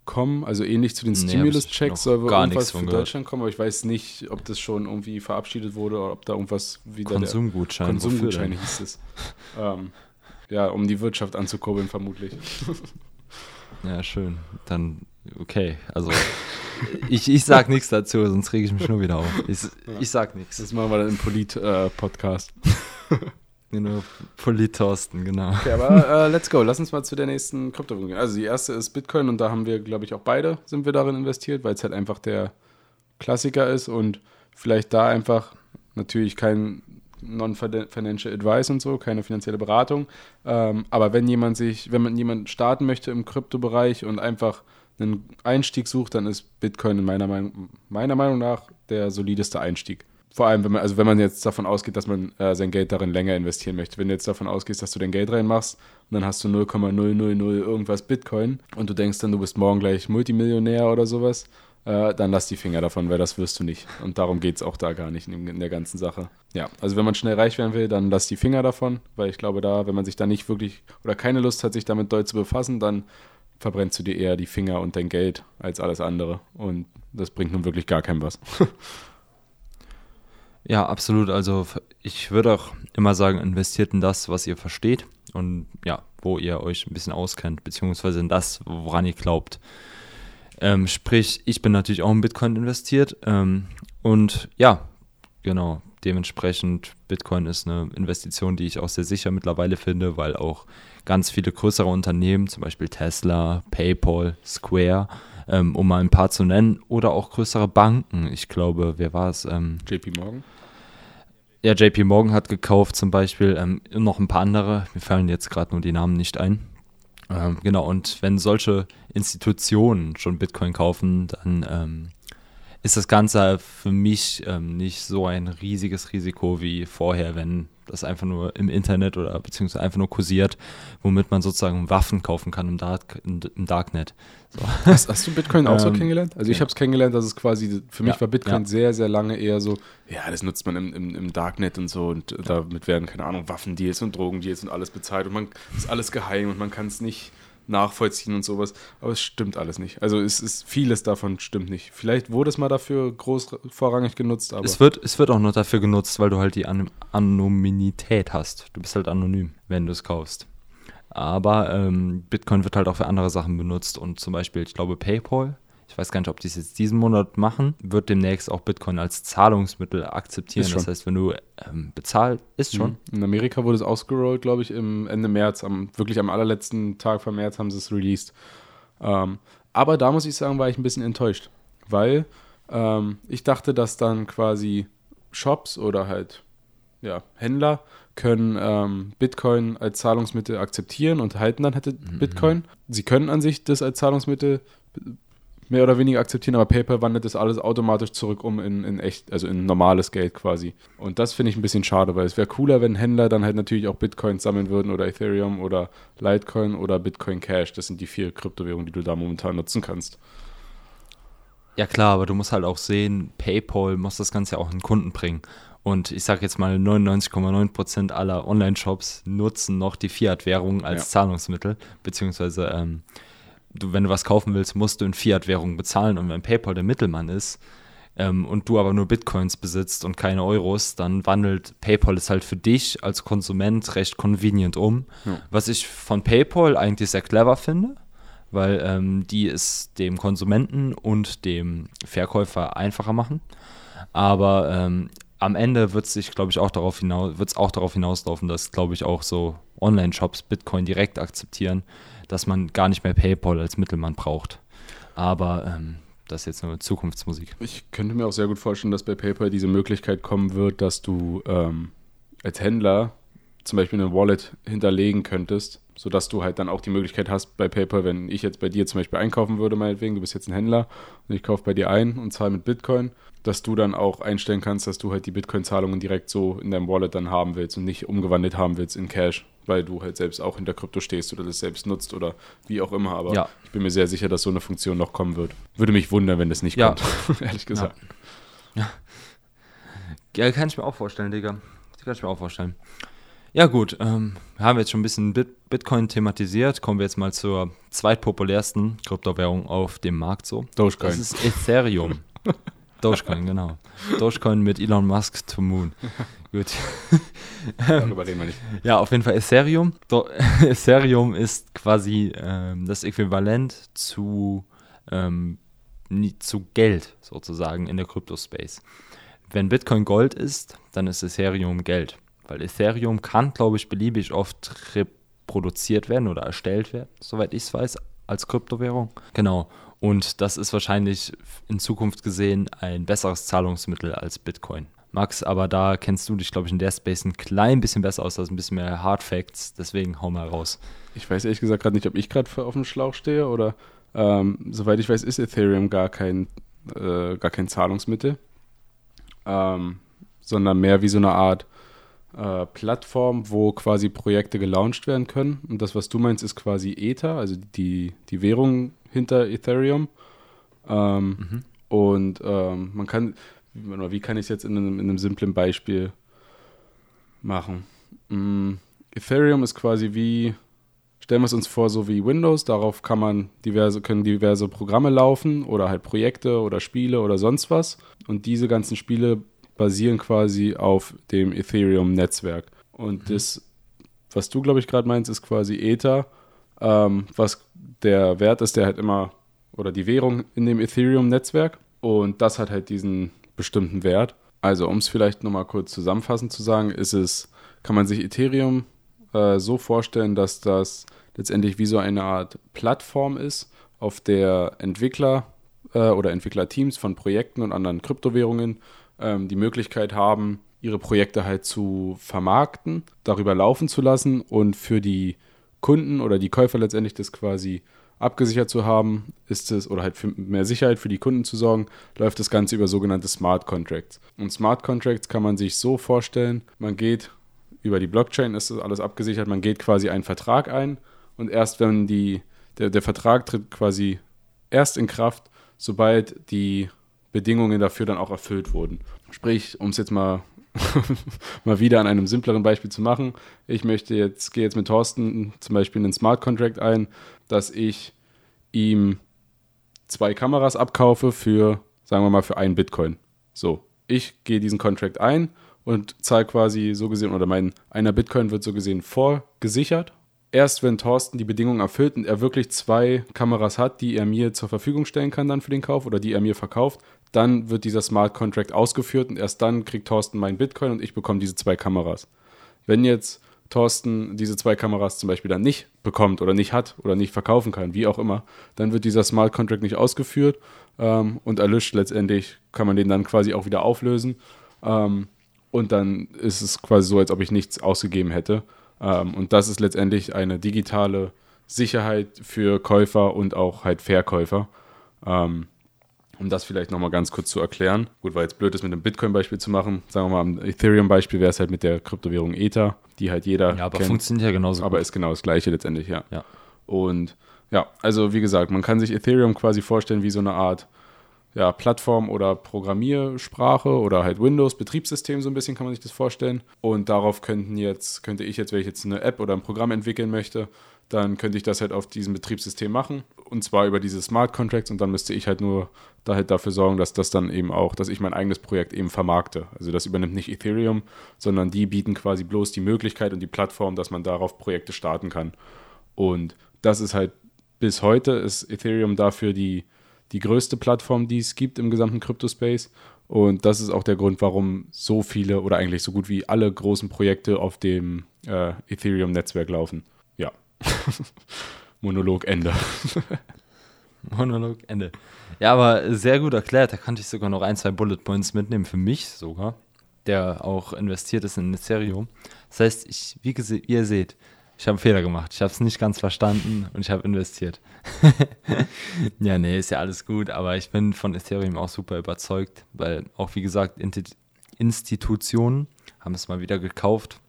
kommen, also ähnlich zu den nee, Stimulus-Checks soll gar irgendwas für Deutschland kommen, aber ich weiß nicht, ob das schon irgendwie verabschiedet wurde oder ob da irgendwas wieder Konsumgutschein, Konsumgutschein hieß es. ähm, ja, um die Wirtschaft anzukurbeln vermutlich. ja, schön. Dann okay, also ich, ich sag nichts dazu, sonst rege ich mich nur wieder auf. Ich, ich sag nichts. Das machen wir dann im Polit-Podcast. Äh, genau, Polit-Thorsten, genau. Okay, aber äh, let's go. Lass uns mal zu der nächsten Kryptowährung gehen. Also die erste ist Bitcoin und da haben wir, glaube ich, auch beide sind wir darin investiert, weil es halt einfach der Klassiker ist und vielleicht da einfach natürlich kein Non-Financial Advice und so, keine finanzielle Beratung. Ähm, aber wenn jemand sich, wenn man jemand starten möchte im Kryptobereich und einfach einen Einstieg sucht, dann ist Bitcoin in meiner Meinung, meiner Meinung nach der solideste Einstieg. Vor allem, wenn man, also wenn man jetzt davon ausgeht, dass man äh, sein Geld darin länger investieren möchte. Wenn du jetzt davon ausgehst, dass du dein Geld reinmachst und dann hast du 0,000 irgendwas Bitcoin und du denkst dann, du bist morgen gleich Multimillionär oder sowas, äh, dann lass die Finger davon, weil das wirst du nicht. Und darum geht es auch da gar nicht in, in, der ganzen Sache. Ja, also wenn man schnell reich werden will, dann lass die Finger davon, weil ich glaube, da, wenn man sich da nicht wirklich oder keine Lust hat, sich damit doll zu befassen, dann verbrennst du dir eher die Finger und dein Geld als alles andere. Und das bringt nun wirklich gar keinem was. ja, absolut. Also ich würde auch immer sagen, investiert in das, was ihr versteht und ja, wo ihr euch ein bisschen auskennt, beziehungsweise in das, woran ihr glaubt. Ähm, sprich, ich bin natürlich auch in Bitcoin investiert ähm, und ja, genau, dementsprechend Bitcoin ist eine Investition, die ich auch sehr sicher mittlerweile finde, weil auch ganz viele größere Unternehmen, zum Beispiel Tesla, PayPal, Square, ähm, um mal ein paar zu nennen, oder auch größere Banken. Ich glaube, wer war es? Ähm, JP Morgan? Ja, JP Morgan hat gekauft zum Beispiel, ähm, noch ein paar andere. Mir fallen jetzt gerade nur die Namen nicht ein. Ähm, genau, und wenn solche Institutionen schon Bitcoin kaufen, dann ähm, ist das Ganze für mich ähm, nicht so ein riesiges Risiko wie vorher, wenn das einfach nur im Internet oder beziehungsweise einfach nur kursiert, womit man sozusagen Waffen kaufen kann im, Dark, im Darknet. So. Hast, hast, du Bitcoin auch so ähm, kennengelernt? Also ich habe es kennengelernt, dass es quasi, für mich ja, war Bitcoin ja. sehr, sehr lange eher so, ja, das nutzt man im, im, im Darknet und so und damit werden, keine Ahnung, Waffendeals und Drogendeals und alles bezahlt und man ist alles geheim und man kann es nicht nachvollziehen und sowas. Aber es stimmt alles nicht. Also es ist vieles davon stimmt nicht. Vielleicht wurde es mal dafür groß vorrangig genutzt, aber. Es wird, es wird auch nur dafür genutzt, weil du halt die An Anonymität hast. Du bist halt anonym, wenn du es kaufst. Aber ähm, Bitcoin wird halt auch für andere Sachen benutzt und zum Beispiel, ich glaube, PayPal ich weiß gar nicht, ob die es jetzt diesen Monat machen, wird demnächst auch Bitcoin als Zahlungsmittel akzeptieren. Das heißt, wenn du ähm, bezahlt, ist schon. Mhm. In Amerika wurde es ausgerollt, glaube ich, im Ende März. Am, wirklich am allerletzten Tag von März haben sie es released. Ähm, aber da muss ich sagen, war ich ein bisschen enttäuscht, weil ähm, ich dachte, dass dann quasi Shops oder halt ja, Händler können ähm, Bitcoin als Zahlungsmittel akzeptieren und halten dann halt mhm. Bitcoin. Sie können an sich das als Zahlungsmittel mehr oder weniger akzeptieren, aber PayPal wandelt das alles automatisch zurück um in, in echt, also in normales Geld quasi. Und das finde ich ein bisschen schade, weil es wäre cooler, wenn Händler dann halt natürlich auch Bitcoins sammeln würden oder Ethereum oder Litecoin oder Bitcoin Cash. Das sind die vier Kryptowährungen, die du da momentan nutzen kannst. Ja klar, aber du musst halt auch sehen, PayPal muss das Ganze auch in Kunden bringen. Und ich sage jetzt mal, 99,9% aller Online-Shops nutzen noch die Fiat-Währung als ja. Zahlungsmittel, beziehungsweise ähm, du, wenn du was kaufen willst, musst du in Fiat-Währung bezahlen. Und wenn PayPal der Mittelmann ist ähm, und du aber nur Bitcoins besitzt und keine Euros, dann wandelt PayPal es halt für dich als Konsument recht convenient um. Ja. Was ich von PayPal eigentlich sehr clever finde, weil ähm, die es dem Konsumenten und dem Verkäufer einfacher machen. Aber ähm, am Ende wird es sich, glaube ich, auch darauf hinaus, wird es auch darauf hinauslaufen, dass, glaube ich, auch so Online-Shops Bitcoin direkt akzeptieren, dass man gar nicht mehr PayPal als Mittelmann braucht. Aber ähm, das ist jetzt nur Zukunftsmusik. Ich könnte mir auch sehr gut vorstellen, dass bei PayPal diese Möglichkeit kommen wird, dass du ähm, als Händler zum Beispiel eine Wallet hinterlegen könntest, sodass du halt dann auch die Möglichkeit hast bei PayPal, wenn ich jetzt bei dir zum Beispiel einkaufen würde, meinetwegen, du bist jetzt ein Händler und ich kaufe bei dir ein und zahle mit Bitcoin, dass du dann auch einstellen kannst, dass du halt die Bitcoin-Zahlungen direkt so in deinem Wallet dann haben willst und nicht umgewandelt haben willst in Cash, weil du halt selbst auch hinter Krypto stehst oder das selbst nutzt oder wie auch immer. Aber ja. ich bin mir sehr sicher, dass so eine Funktion noch kommen wird. Würde mich wundern, wenn das nicht ja. kommt, ehrlich gesagt. Ja. ja. Kann ich mir auch vorstellen, Digga. Das kann ich mir auch vorstellen. Ja, gut. Ähm, haben wir jetzt schon ein bisschen Bit Bitcoin thematisiert. Kommen wir jetzt mal zur zweitpopulärsten Kryptowährung auf dem Markt so. Dogecoin. Das ist Ethereum. Dogecoin, genau. Dogecoin mit Elon Musk to Moon. Gut. Darüber reden wir nicht. Ja, auf jeden Fall Ethereum. Do Ethereum ist quasi ähm, das Äquivalent zu, ähm, zu Geld sozusagen in der Kryptospace. Wenn Bitcoin Gold ist, dann ist Ethereum Geld. Weil Ethereum kann, glaube ich, beliebig oft reproduziert werden oder erstellt werden, soweit ich es weiß, als Kryptowährung. Genau. Und das ist wahrscheinlich in Zukunft gesehen ein besseres Zahlungsmittel als Bitcoin. Max, aber da kennst du dich, glaube ich, in der Space ein klein bisschen besser aus, als ein bisschen mehr Hard Facts. Deswegen hau mal raus. Ich weiß ehrlich gesagt gerade nicht, ob ich gerade auf dem Schlauch stehe oder ähm, soweit ich weiß, ist Ethereum gar kein, äh, gar kein Zahlungsmittel, ähm, sondern mehr wie so eine Art äh, Plattform, wo quasi Projekte gelauncht werden können. Und das, was du meinst, ist quasi Ether, also die, die Währung hinter Ethereum. Ähm, mhm. Und ähm, man kann, wie kann ich es jetzt in einem, in einem simplen Beispiel machen? Mm, Ethereum ist quasi wie, stellen wir es uns vor, so wie Windows, darauf kann man diverse, können diverse Programme laufen oder halt Projekte oder Spiele oder sonst was. Und diese ganzen Spiele basieren quasi auf dem Ethereum-Netzwerk. Und mhm. das, was du, glaube ich, gerade meinst, ist quasi Ether, ähm, was der Wert ist, der halt immer, oder die Währung in dem Ethereum-Netzwerk. Und das hat halt diesen bestimmten Wert. Also, um es vielleicht nochmal kurz zusammenfassend zu sagen, ist es, kann man sich Ethereum äh, so vorstellen, dass das letztendlich wie so eine Art Plattform ist, auf der Entwickler äh, oder Entwicklerteams von Projekten und anderen Kryptowährungen ähm, die Möglichkeit haben, ihre Projekte halt zu vermarkten, darüber laufen zu lassen und für die Kunden oder die Käufer letztendlich das quasi abgesichert zu haben, ist es, oder halt für mehr Sicherheit für die Kunden zu sorgen, läuft das Ganze über sogenannte Smart Contracts. Und Smart Contracts kann man sich so vorstellen, man geht über die Blockchain, ist das alles abgesichert, man geht quasi einen Vertrag ein und erst wenn die, der, der Vertrag tritt quasi erst in Kraft, sobald die Bedingungen dafür dann auch erfüllt wurden. Sprich, um es jetzt mal mal wieder an einem simpleren Beispiel zu machen. Ich möchte jetzt, gehe jetzt mit Thorsten zum Beispiel einen Smart Contract ein, dass ich ihm zwei Kameras abkaufe für, sagen wir mal, für einen Bitcoin. So, ich gehe diesen Contract ein und zahle quasi so gesehen, oder mein einer Bitcoin wird so gesehen vorgesichert. Erst wenn Thorsten die Bedingungen erfüllt und er wirklich zwei Kameras hat, die er mir zur Verfügung stellen kann dann für den Kauf oder die er mir verkauft, dann wird dieser Smart Contract ausgeführt und erst dann kriegt Thorsten meinen Bitcoin und ich bekomme diese zwei Kameras. Wenn jetzt Thorsten diese zwei Kameras zum Beispiel dann nicht bekommt oder nicht hat oder nicht verkaufen kann, wie auch immer, dann wird dieser Smart Contract nicht ausgeführt ähm, und erlischt letztendlich, kann man den dann quasi auch wieder auflösen. Ähm, und dann ist es quasi so, als ob ich nichts ausgegeben hätte. Ähm, und das ist letztendlich eine digitale Sicherheit für Käufer und auch halt Verkäufer. Um das vielleicht nochmal ganz kurz zu erklären. Gut, weil jetzt blöd ist, mit einem Bitcoin-Beispiel zu machen. Sagen wir mal, am Ethereum-Beispiel wäre es halt mit der Kryptowährung Ether, die halt jeder. Ja, aber kennt, funktioniert ja genauso. Aber gut. ist genau das Gleiche letztendlich, ja. ja. Und ja, also wie gesagt, man kann sich Ethereum quasi vorstellen wie so eine Art ja, Plattform oder Programmiersprache oder halt Windows, Betriebssystem, so ein bisschen kann man sich das vorstellen. Und darauf könnten jetzt, könnte ich jetzt, wenn ich jetzt eine App oder ein Programm entwickeln möchte, dann könnte ich das halt auf diesem Betriebssystem machen und zwar über diese Smart Contracts und dann müsste ich halt nur da halt dafür sorgen, dass das dann eben auch, dass ich mein eigenes Projekt eben vermarkte. Also das übernimmt nicht Ethereum, sondern die bieten quasi bloß die Möglichkeit und die Plattform, dass man darauf Projekte starten kann. Und das ist halt bis heute ist Ethereum dafür die, die größte Plattform, die es gibt im gesamten Crypto-Space. Und das ist auch der Grund, warum so viele oder eigentlich so gut wie alle großen Projekte auf dem äh, Ethereum-Netzwerk laufen. Monolog Ende. Monolog Ende. Ja, aber sehr gut erklärt. Da kannte ich sogar noch ein, zwei Bullet Points mitnehmen, für mich sogar, der auch investiert ist in Ethereum. Das heißt, ich, wie ihr seht, ich habe einen Fehler gemacht. Ich habe es nicht ganz verstanden und ich habe investiert. ja, nee, ist ja alles gut, aber ich bin von Ethereum auch super überzeugt, weil auch, wie gesagt, Institutionen haben es mal wieder gekauft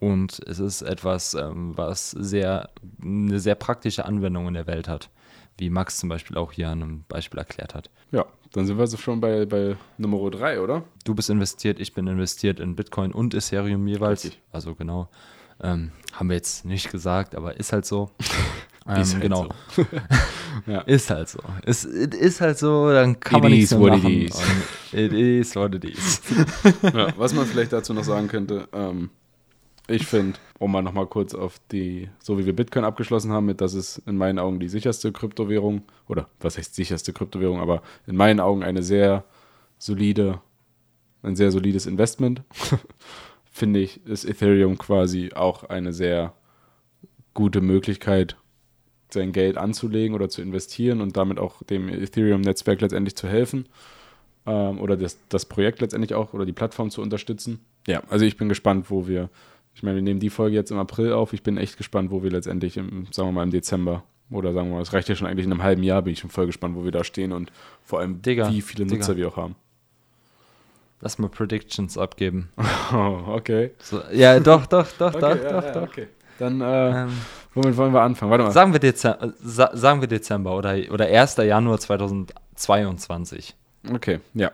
und es ist etwas, ähm, was sehr, eine sehr praktische Anwendung in der Welt hat, wie Max zum Beispiel auch hier an einem Beispiel erklärt hat. Ja, Dann sind wir so schon bei, bei Nummer 3, oder? Du bist investiert, ich bin investiert in Bitcoin und Ethereum jeweils. Richtig. Also genau. Ähm, haben wir jetzt nicht gesagt, aber ist halt so. ähm, ist halt genau. So. ja. Ist halt so. Ist, ist halt so, dann kann it man nichts mehr machen. It is what it is. ja, was man vielleicht dazu noch sagen könnte, ähm, ich finde, um mal nochmal kurz auf die, so wie wir Bitcoin abgeschlossen haben, mit das ist in meinen Augen die sicherste Kryptowährung, oder was heißt sicherste Kryptowährung, aber in meinen Augen eine sehr solide, ein sehr solides Investment. finde ich, ist Ethereum quasi auch eine sehr gute Möglichkeit, sein Geld anzulegen oder zu investieren und damit auch dem Ethereum-Netzwerk letztendlich zu helfen ähm, oder das, das Projekt letztendlich auch oder die Plattform zu unterstützen. Ja, also ich bin gespannt, wo wir ich meine, wir nehmen die Folge jetzt im April auf. Ich bin echt gespannt, wo wir letztendlich, im, sagen wir mal, im Dezember oder sagen wir mal, es reicht ja schon eigentlich in einem halben Jahr, bin ich schon voll gespannt, wo wir da stehen und vor allem, Digga, wie viele Nutzer Digga. wir auch haben. Lass mal Predictions abgeben. Oh, okay. So, ja, doch, doch, doch, okay, doch, ja, doch, ja, doch. Okay. Dann, äh, ähm, womit wollen wir anfangen? Warte mal. Sagen wir, Dezember, sa sagen wir Dezember oder, oder 1. Januar 2022. Okay, ja.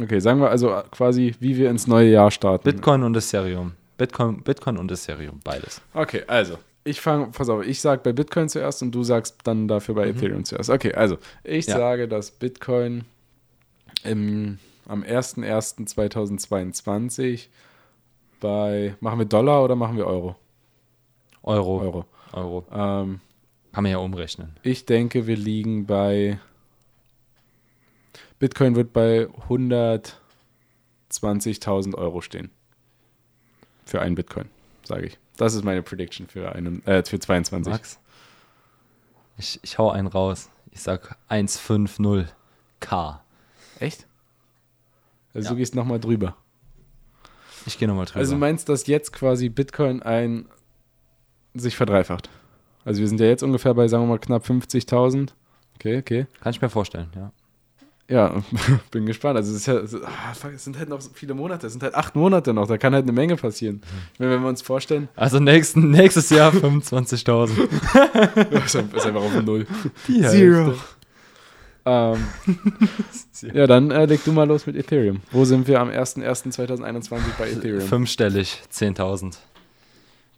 Okay, sagen wir also quasi, wie wir ins neue Jahr starten. Bitcoin und Ethereum. Bitcoin, Bitcoin und Ethereum, beides. Okay, also. Ich fange, pass auf, ich sage bei Bitcoin zuerst und du sagst dann dafür bei mhm. Ethereum zuerst. Okay, also ich ja. sage, dass Bitcoin im, am 01.01.2022 bei, machen wir Dollar oder machen wir Euro? Euro. Euro. Euro. Ähm, Kann man ja umrechnen. Ich denke, wir liegen bei, Bitcoin wird bei 120.000 Euro stehen für einen Bitcoin, sage ich. Das ist meine Prediction für, einen, äh, für 22. Max, ich, ich hau einen raus. Ich sag 150k. Echt? Also ja. du gehst nochmal drüber. Ich gehe nochmal drüber. Also du meinst, dass jetzt quasi Bitcoin ein sich verdreifacht? Also wir sind ja jetzt ungefähr bei, sagen wir mal, knapp 50.000. Okay, okay. Kann ich mir vorstellen, ja. Ja, bin gespannt. Also es, ja, ah, es, sind halt noch so viele Monate, es sind halt acht Monate noch, da kann halt eine Menge passieren. Wenn, wenn wir uns vorstellen. Also nächsten, nächstes Jahr 25.000. ist einfach auf Null. Die Zero. Ähm, ja, dann äh, leg du mal los mit Ethereum. Wo sind wir am 01.01.2021 bei Ethereum? Fünfstellig, 10.000.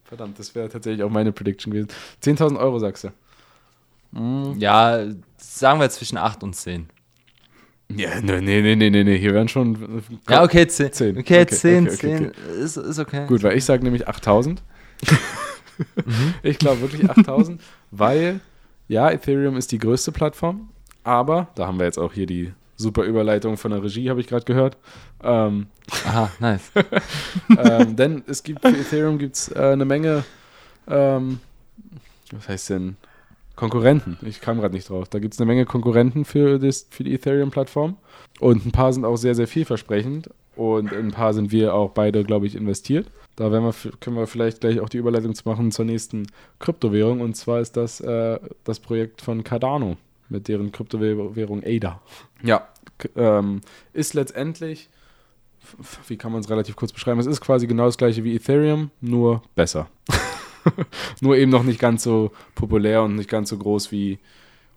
Verdammt, das wäre tatsächlich auch meine Prediction gewesen. 10.000 Euro sagst du? Mhm. Ja, sagen wir zwischen 8 und 10. Ja, nee, nee, nee, nee, nee, hier werden schon. Äh, ja, okay, 10. 10. Okay, okay 10, okay, okay, 10 Ist, ist okay. Gut, weil ich sage nämlich 8000. mhm. Ich glaube wirklich 8000, weil, ja, Ethereum ist die größte Plattform, aber, da haben wir jetzt auch hier die super Überleitung von der Regie, habe ich gerade gehört. Ähm, Aha, nice. ähm, denn es gibt für Ethereum gibt's, äh, eine Menge, ähm, was heißt denn, Konkurrenten. Ich kam gerade nicht drauf. Da gibt es eine Menge Konkurrenten für, das, für die Ethereum-Plattform. Und ein paar sind auch sehr, sehr vielversprechend. Und ein paar sind wir auch beide, glaube ich, investiert. Da wir, können wir vielleicht gleich auch die Überleitung machen zur nächsten Kryptowährung. Und zwar ist das äh, das Projekt von Cardano mit deren Kryptowährung ADA. Ja, ähm, ist letztendlich, wie kann man es relativ kurz beschreiben? Es ist quasi genau das gleiche wie Ethereum, nur besser. Nur eben noch nicht ganz so populär und nicht ganz so groß wie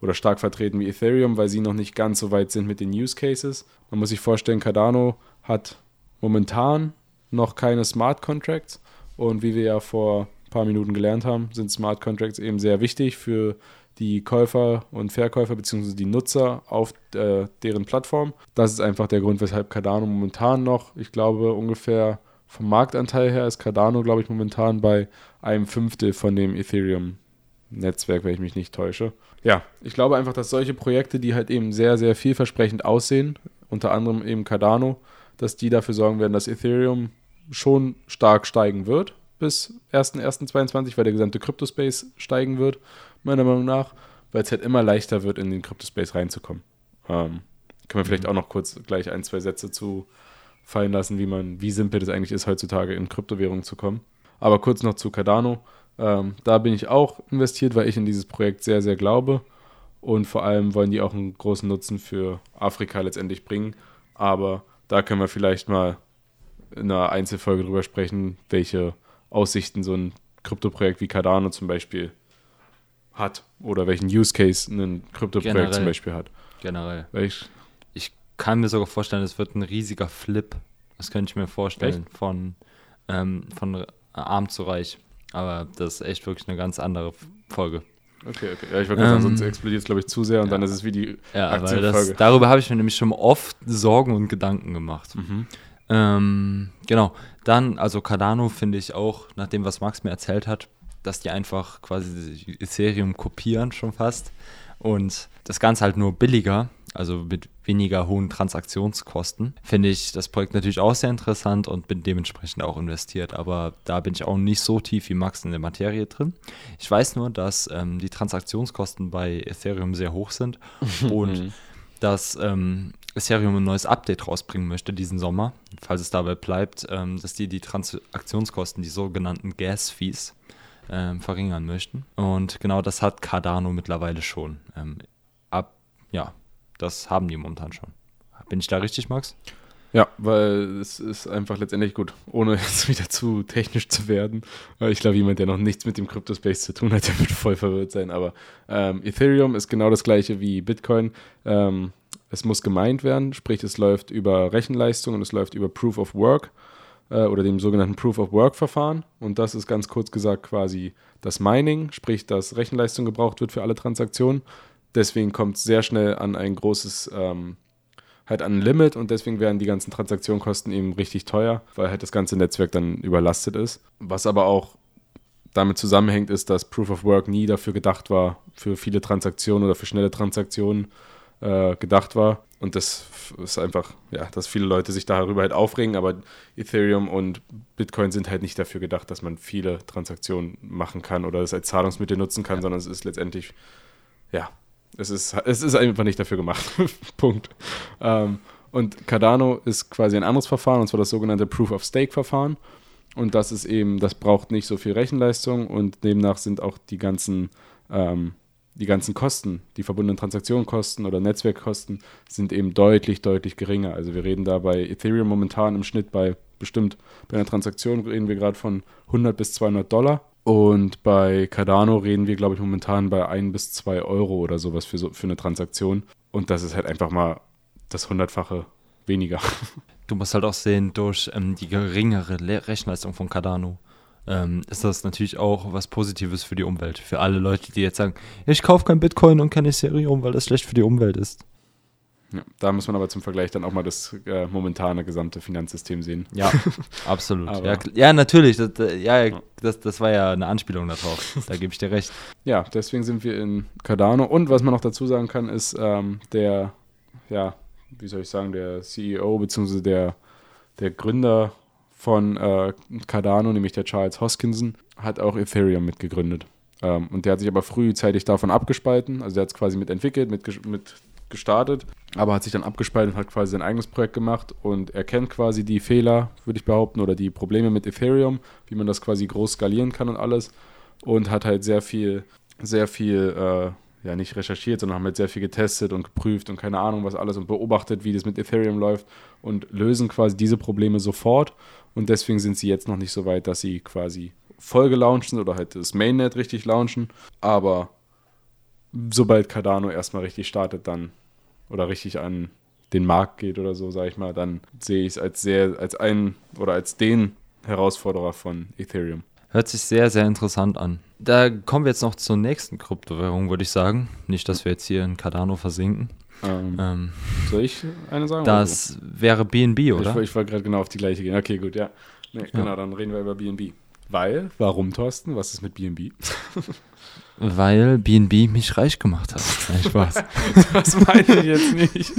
oder stark vertreten wie Ethereum, weil sie noch nicht ganz so weit sind mit den Use Cases. Man muss sich vorstellen, Cardano hat momentan noch keine Smart Contracts und wie wir ja vor ein paar Minuten gelernt haben, sind Smart Contracts eben sehr wichtig für die Käufer und Verkäufer bzw. die Nutzer auf äh, deren Plattform. Das ist einfach der Grund, weshalb Cardano momentan noch, ich glaube, ungefähr vom Marktanteil her ist Cardano, glaube ich, momentan bei einem Fünftel von dem Ethereum-Netzwerk, wenn ich mich nicht täusche. Ja, ich glaube einfach, dass solche Projekte, die halt eben sehr, sehr vielversprechend aussehen, unter anderem eben Cardano, dass die dafür sorgen werden, dass Ethereum schon stark steigen wird bis 1.1.22, weil der gesamte Crypto-Space steigen wird, meiner Meinung nach, weil es halt immer leichter wird, in den Crypto-Space reinzukommen. Ähm, können wir vielleicht mhm. auch noch kurz gleich ein, zwei Sätze zu fallen lassen, wie man, wie simpel es eigentlich ist, heutzutage in Kryptowährungen zu kommen. Aber kurz noch zu Cardano. Ähm, da bin ich auch investiert, weil ich in dieses Projekt sehr, sehr glaube. Und vor allem wollen die auch einen großen Nutzen für Afrika letztendlich bringen. Aber da können wir vielleicht mal in einer Einzelfolge drüber sprechen, welche Aussichten so ein Kryptoprojekt wie Cardano zum Beispiel hat oder welchen Use Case ein Kryptoprojekt zum Beispiel hat. generell. Ich, ich kann mir sogar vorstellen, es wird ein riesiger Flip. Das könnte ich mir vorstellen, echt? von, ähm, von arm zu reich. Aber das ist echt wirklich eine ganz andere Folge. Okay, okay. Ja, ich wollte ähm, sagen, sonst explodiert es, glaube ich, zu sehr und ja. dann ist es wie die ja, Aktienfolge. Das, darüber habe ich mir nämlich schon oft Sorgen und Gedanken gemacht. Mhm. Ähm, genau. Dann, also Cardano finde ich auch, nach dem, was Max mir erzählt hat, dass die einfach quasi Ethereum kopieren schon fast und das Ganze halt nur billiger, also mit weniger hohen Transaktionskosten, finde ich das Projekt natürlich auch sehr interessant und bin dementsprechend auch investiert. Aber da bin ich auch nicht so tief wie Max in der Materie drin. Ich weiß nur, dass ähm, die Transaktionskosten bei Ethereum sehr hoch sind und dass ähm, Ethereum ein neues Update rausbringen möchte diesen Sommer, falls es dabei bleibt, ähm, dass die die Transaktionskosten, die sogenannten Gas-Fees, ähm, verringern möchten. Und genau das hat Cardano mittlerweile schon. Ähm, ab, ja, das haben die momentan schon. Bin ich da richtig, Max? Ja, weil es ist einfach letztendlich gut, ohne jetzt wieder zu technisch zu werden. Ich glaube, jemand, der noch nichts mit dem Crypto-Space zu tun hat, der wird voll verwirrt sein. Aber ähm, Ethereum ist genau das gleiche wie Bitcoin. Ähm, es muss gemeint werden, sprich, es läuft über Rechenleistung und es läuft über Proof of Work äh, oder dem sogenannten Proof of Work-Verfahren. Und das ist ganz kurz gesagt quasi das Mining, sprich, dass Rechenleistung gebraucht wird für alle Transaktionen. Deswegen kommt es sehr schnell an ein großes, ähm, halt an ein Limit und deswegen werden die ganzen Transaktionskosten eben richtig teuer, weil halt das ganze Netzwerk dann überlastet ist. Was aber auch damit zusammenhängt, ist, dass Proof of Work nie dafür gedacht war, für viele Transaktionen oder für schnelle Transaktionen äh, gedacht war. Und das ist einfach, ja, dass viele Leute sich darüber halt aufregen, aber Ethereum und Bitcoin sind halt nicht dafür gedacht, dass man viele Transaktionen machen kann oder es als Zahlungsmittel nutzen kann, ja. sondern es ist letztendlich, ja, es ist, es ist einfach nicht dafür gemacht. Punkt. Ähm, und Cardano ist quasi ein anderes Verfahren, und zwar das sogenannte Proof of Stake Verfahren. Und das ist eben, das braucht nicht so viel Rechenleistung und demnach sind auch die ganzen ähm, die ganzen Kosten, die verbundenen Transaktionskosten oder Netzwerkkosten sind eben deutlich, deutlich geringer. Also wir reden da bei Ethereum momentan im Schnitt bei bestimmt, bei einer Transaktion reden wir gerade von 100 bis 200 Dollar. Und bei Cardano reden wir, glaube ich, momentan bei 1 bis 2 Euro oder sowas für, so, für eine Transaktion. Und das ist halt einfach mal das Hundertfache weniger. Du musst halt auch sehen, durch ähm, die geringere Rechenleistung von Cardano ähm, ist das natürlich auch was Positives für die Umwelt. Für alle Leute, die jetzt sagen, ich kaufe kein Bitcoin und kein Ethereum, weil das schlecht für die Umwelt ist. Ja, da muss man aber zum Vergleich dann auch mal das äh, momentane gesamte Finanzsystem sehen. Ja, absolut. ja, ja, natürlich. Das, ja, das, das war ja eine Anspielung darauf. da gebe ich dir recht. Ja, deswegen sind wir in Cardano. Und was man noch dazu sagen kann, ist ähm, der, ja, wie soll ich sagen, der CEO bzw. Der, der Gründer von äh, Cardano, nämlich der Charles Hoskinson, hat auch Ethereum mitgegründet. Ähm, und der hat sich aber frühzeitig davon abgespalten. Also der hat es quasi mitentwickelt, mit, mit gestartet, aber hat sich dann abgespalten und hat quasi sein eigenes Projekt gemacht und er kennt quasi die Fehler, würde ich behaupten, oder die Probleme mit Ethereum, wie man das quasi groß skalieren kann und alles. Und hat halt sehr viel, sehr viel, äh, ja nicht recherchiert, sondern haben halt sehr viel getestet und geprüft und keine Ahnung was alles und beobachtet, wie das mit Ethereum läuft und lösen quasi diese Probleme sofort und deswegen sind sie jetzt noch nicht so weit, dass sie quasi voll gelauncht sind oder halt das Mainnet richtig launchen. Aber sobald Cardano erstmal richtig startet, dann oder richtig an den Markt geht oder so, sage ich mal, dann sehe ich es als sehr, als einen oder als den Herausforderer von Ethereum. Hört sich sehr, sehr interessant an. Da kommen wir jetzt noch zur nächsten Kryptowährung, würde ich sagen. Nicht, dass wir jetzt hier in Cardano versinken. Ähm, ähm, soll ich eine sagen? Das wäre BNB, oder? Ich, ich wollte gerade genau auf die gleiche gehen. Okay, gut, ja. Nee, ja. Genau, dann reden wir über BNB. Weil, warum, Thorsten? Was ist mit BNB? Weil BNB mich reich gemacht hat. Nein, Spaß. das meine ich jetzt nicht.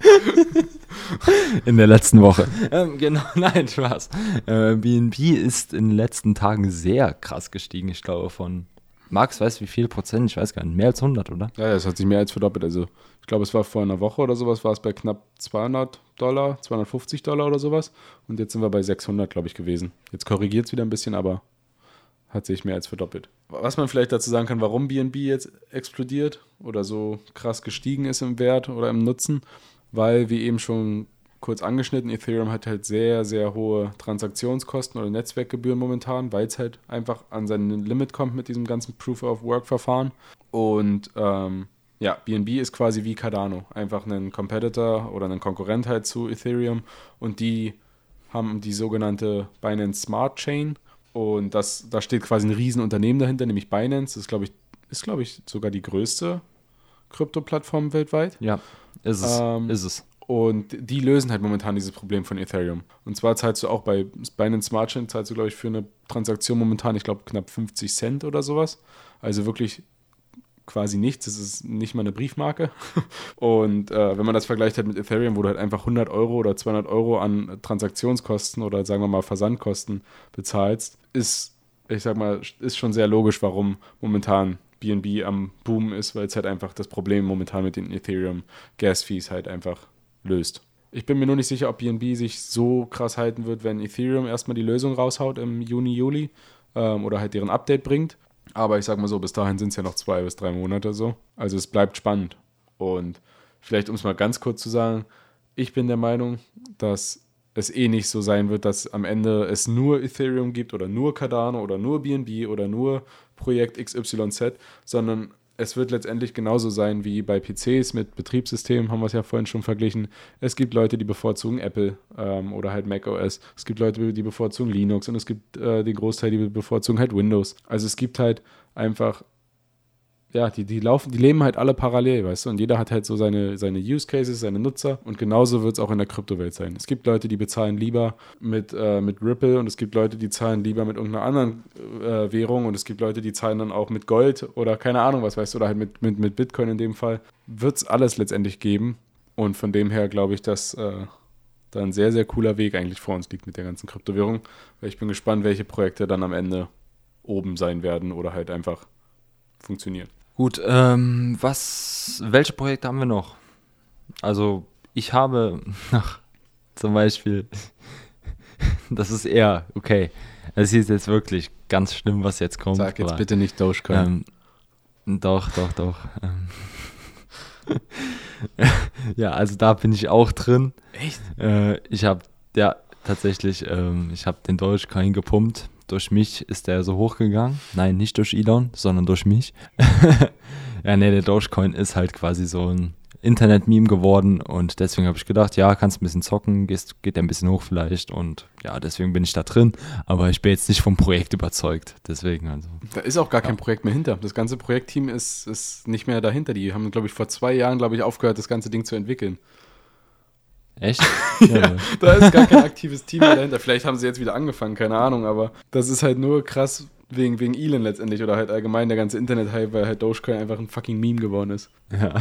in der letzten Woche. Ähm, genau, nein, Spaß. Äh, BNB ist in den letzten Tagen sehr krass gestiegen. Ich glaube, von Max weiß wie viel Prozent, ich weiß gar nicht, mehr als 100, oder? Ja, es hat sich mehr als verdoppelt. Also ich glaube, es war vor einer Woche oder sowas, war es bei knapp 200 Dollar, 250 Dollar oder sowas. Und jetzt sind wir bei 600, glaube ich, gewesen. Jetzt korrigiert es wieder ein bisschen, aber hat sich mehr als verdoppelt. Was man vielleicht dazu sagen kann, warum BNB jetzt explodiert oder so krass gestiegen ist im Wert oder im Nutzen, weil, wie eben schon kurz angeschnitten, Ethereum hat halt sehr, sehr hohe Transaktionskosten oder Netzwerkgebühren momentan, weil es halt einfach an sein Limit kommt mit diesem ganzen Proof of Work Verfahren. Und ähm, Ja, BNB ist quasi wie Cardano, einfach ein Competitor oder ein Konkurrent halt zu Ethereum und die haben die sogenannte Binance Smart Chain und das, da steht quasi ein Riesenunternehmen dahinter, nämlich Binance, das ist glaube ich, ist glaube ich sogar die größte Krypto-Plattform weltweit. Ja, ist es. Ähm, ist es. Und die lösen halt momentan dieses Problem von Ethereum. Und zwar zahlst du auch bei Binance Smart Chain, zahlst du, glaube ich, für eine Transaktion momentan, ich glaube, knapp 50 Cent oder sowas. Also wirklich quasi nichts. Das ist nicht mal eine Briefmarke. Und äh, wenn man das vergleicht halt mit Ethereum, wo du halt einfach 100 Euro oder 200 Euro an Transaktionskosten oder sagen wir mal Versandkosten bezahlst, ist, ich sag mal, ist schon sehr logisch, warum momentan BNB am Boom ist, weil es halt einfach das Problem momentan mit den Ethereum Gas Fees halt einfach löst. Ich bin mir nur nicht sicher, ob BNB sich so krass halten wird, wenn Ethereum erstmal die Lösung raushaut im Juni, Juli ähm, oder halt deren Update bringt. Aber ich sag mal so, bis dahin sind es ja noch zwei bis drei Monate so. Also es bleibt spannend. Und vielleicht, um es mal ganz kurz zu sagen, ich bin der Meinung, dass es eh nicht so sein wird, dass am Ende es nur Ethereum gibt oder nur Cardano oder nur BNB oder nur Projekt XYZ, sondern es wird letztendlich genauso sein wie bei PCs mit Betriebssystemen, haben wir es ja vorhin schon verglichen. Es gibt Leute, die bevorzugen Apple ähm, oder halt Mac OS. Es gibt Leute, die bevorzugen Linux und es gibt äh, den Großteil, die bevorzugen halt Windows. Also es gibt halt einfach ja, die, die laufen, die leben halt alle parallel, weißt du, und jeder hat halt so seine, seine Use Cases, seine Nutzer und genauso wird es auch in der Kryptowelt sein. Es gibt Leute, die bezahlen lieber mit, äh, mit Ripple und es gibt Leute, die zahlen lieber mit irgendeiner anderen äh, Währung und es gibt Leute, die zahlen dann auch mit Gold oder keine Ahnung was, weißt du, oder halt mit, mit, mit Bitcoin in dem Fall. Wird es alles letztendlich geben und von dem her glaube ich, dass äh, da ein sehr, sehr cooler Weg eigentlich vor uns liegt mit der ganzen Kryptowährung, weil ich bin gespannt, welche Projekte dann am Ende oben sein werden oder halt einfach funktionieren. Gut, ähm, was, welche Projekte haben wir noch? Also, ich habe nach zum Beispiel, das ist eher, okay, es ist jetzt wirklich ganz schlimm, was jetzt kommt. Sag jetzt aber, bitte nicht Dogecoin. Ähm, doch, doch, doch. Ähm. ja, also da bin ich auch drin. Echt? Äh, ich habe, ja, tatsächlich, ähm, ich habe den Dogecoin gepumpt durch mich ist der so hochgegangen. Nein, nicht durch Elon, sondern durch mich. ja, nee, der Dogecoin ist halt quasi so ein Internet-Meme geworden und deswegen habe ich gedacht, ja, kannst ein bisschen zocken, gehst, geht ein bisschen hoch vielleicht und ja, deswegen bin ich da drin, aber ich bin jetzt nicht vom Projekt überzeugt, deswegen also. Da ist auch gar ja. kein Projekt mehr hinter. Das ganze Projektteam ist, ist nicht mehr dahinter. Die haben, glaube ich, vor zwei Jahren, glaube ich, aufgehört, das ganze Ding zu entwickeln. Echt? ja, da ist gar kein aktives Team mehr dahinter. Vielleicht haben sie jetzt wieder angefangen, keine Ahnung, aber das ist halt nur krass wegen, wegen Elon letztendlich oder halt allgemein der ganze Internet-Hype, weil halt Dogecoin einfach ein fucking Meme geworden ist. Ja.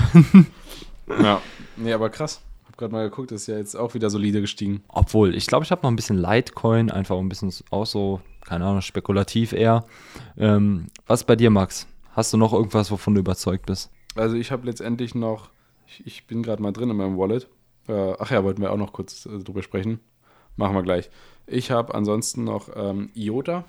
ja. Nee, aber krass. Hab gerade mal geguckt, ist ja jetzt auch wieder solide gestiegen. Obwohl, ich glaube, ich habe noch ein bisschen Litecoin, einfach ein bisschen auch so, keine Ahnung, spekulativ eher. Ähm, was bei dir, Max? Hast du noch irgendwas, wovon du überzeugt bist? Also ich habe letztendlich noch, ich, ich bin gerade mal drin in meinem Wallet äh, ach ja, wollten wir auch noch kurz äh, drüber sprechen. Machen wir gleich. Ich habe ansonsten noch ähm, IOTA,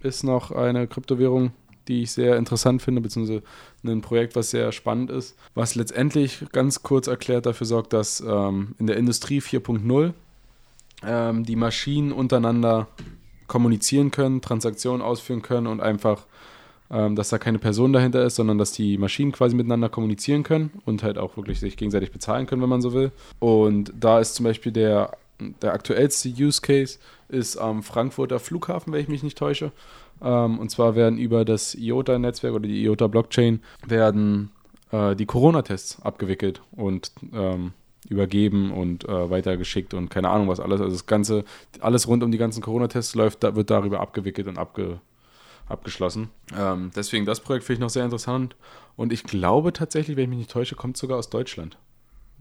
ist noch eine Kryptowährung, die ich sehr interessant finde, beziehungsweise ein Projekt, was sehr spannend ist, was letztendlich ganz kurz erklärt dafür sorgt, dass ähm, in der Industrie 4.0 ähm, die Maschinen untereinander kommunizieren können, Transaktionen ausführen können und einfach dass da keine Person dahinter ist, sondern dass die Maschinen quasi miteinander kommunizieren können und halt auch wirklich sich gegenseitig bezahlen können, wenn man so will. Und da ist zum Beispiel der, der aktuellste Use Case ist am Frankfurter Flughafen, wenn ich mich nicht täusche. Ähm, und zwar werden über das IOTA-Netzwerk oder die IOTA-Blockchain werden äh, die Corona-Tests abgewickelt und ähm, übergeben und äh, weitergeschickt und keine Ahnung was alles. Also das Ganze, alles rund um die ganzen Corona-Tests läuft, da, wird darüber abgewickelt und abge, abgeschlossen. Ähm, deswegen das Projekt finde ich noch sehr interessant. Und ich glaube tatsächlich, wenn ich mich nicht täusche, kommt sogar aus Deutschland.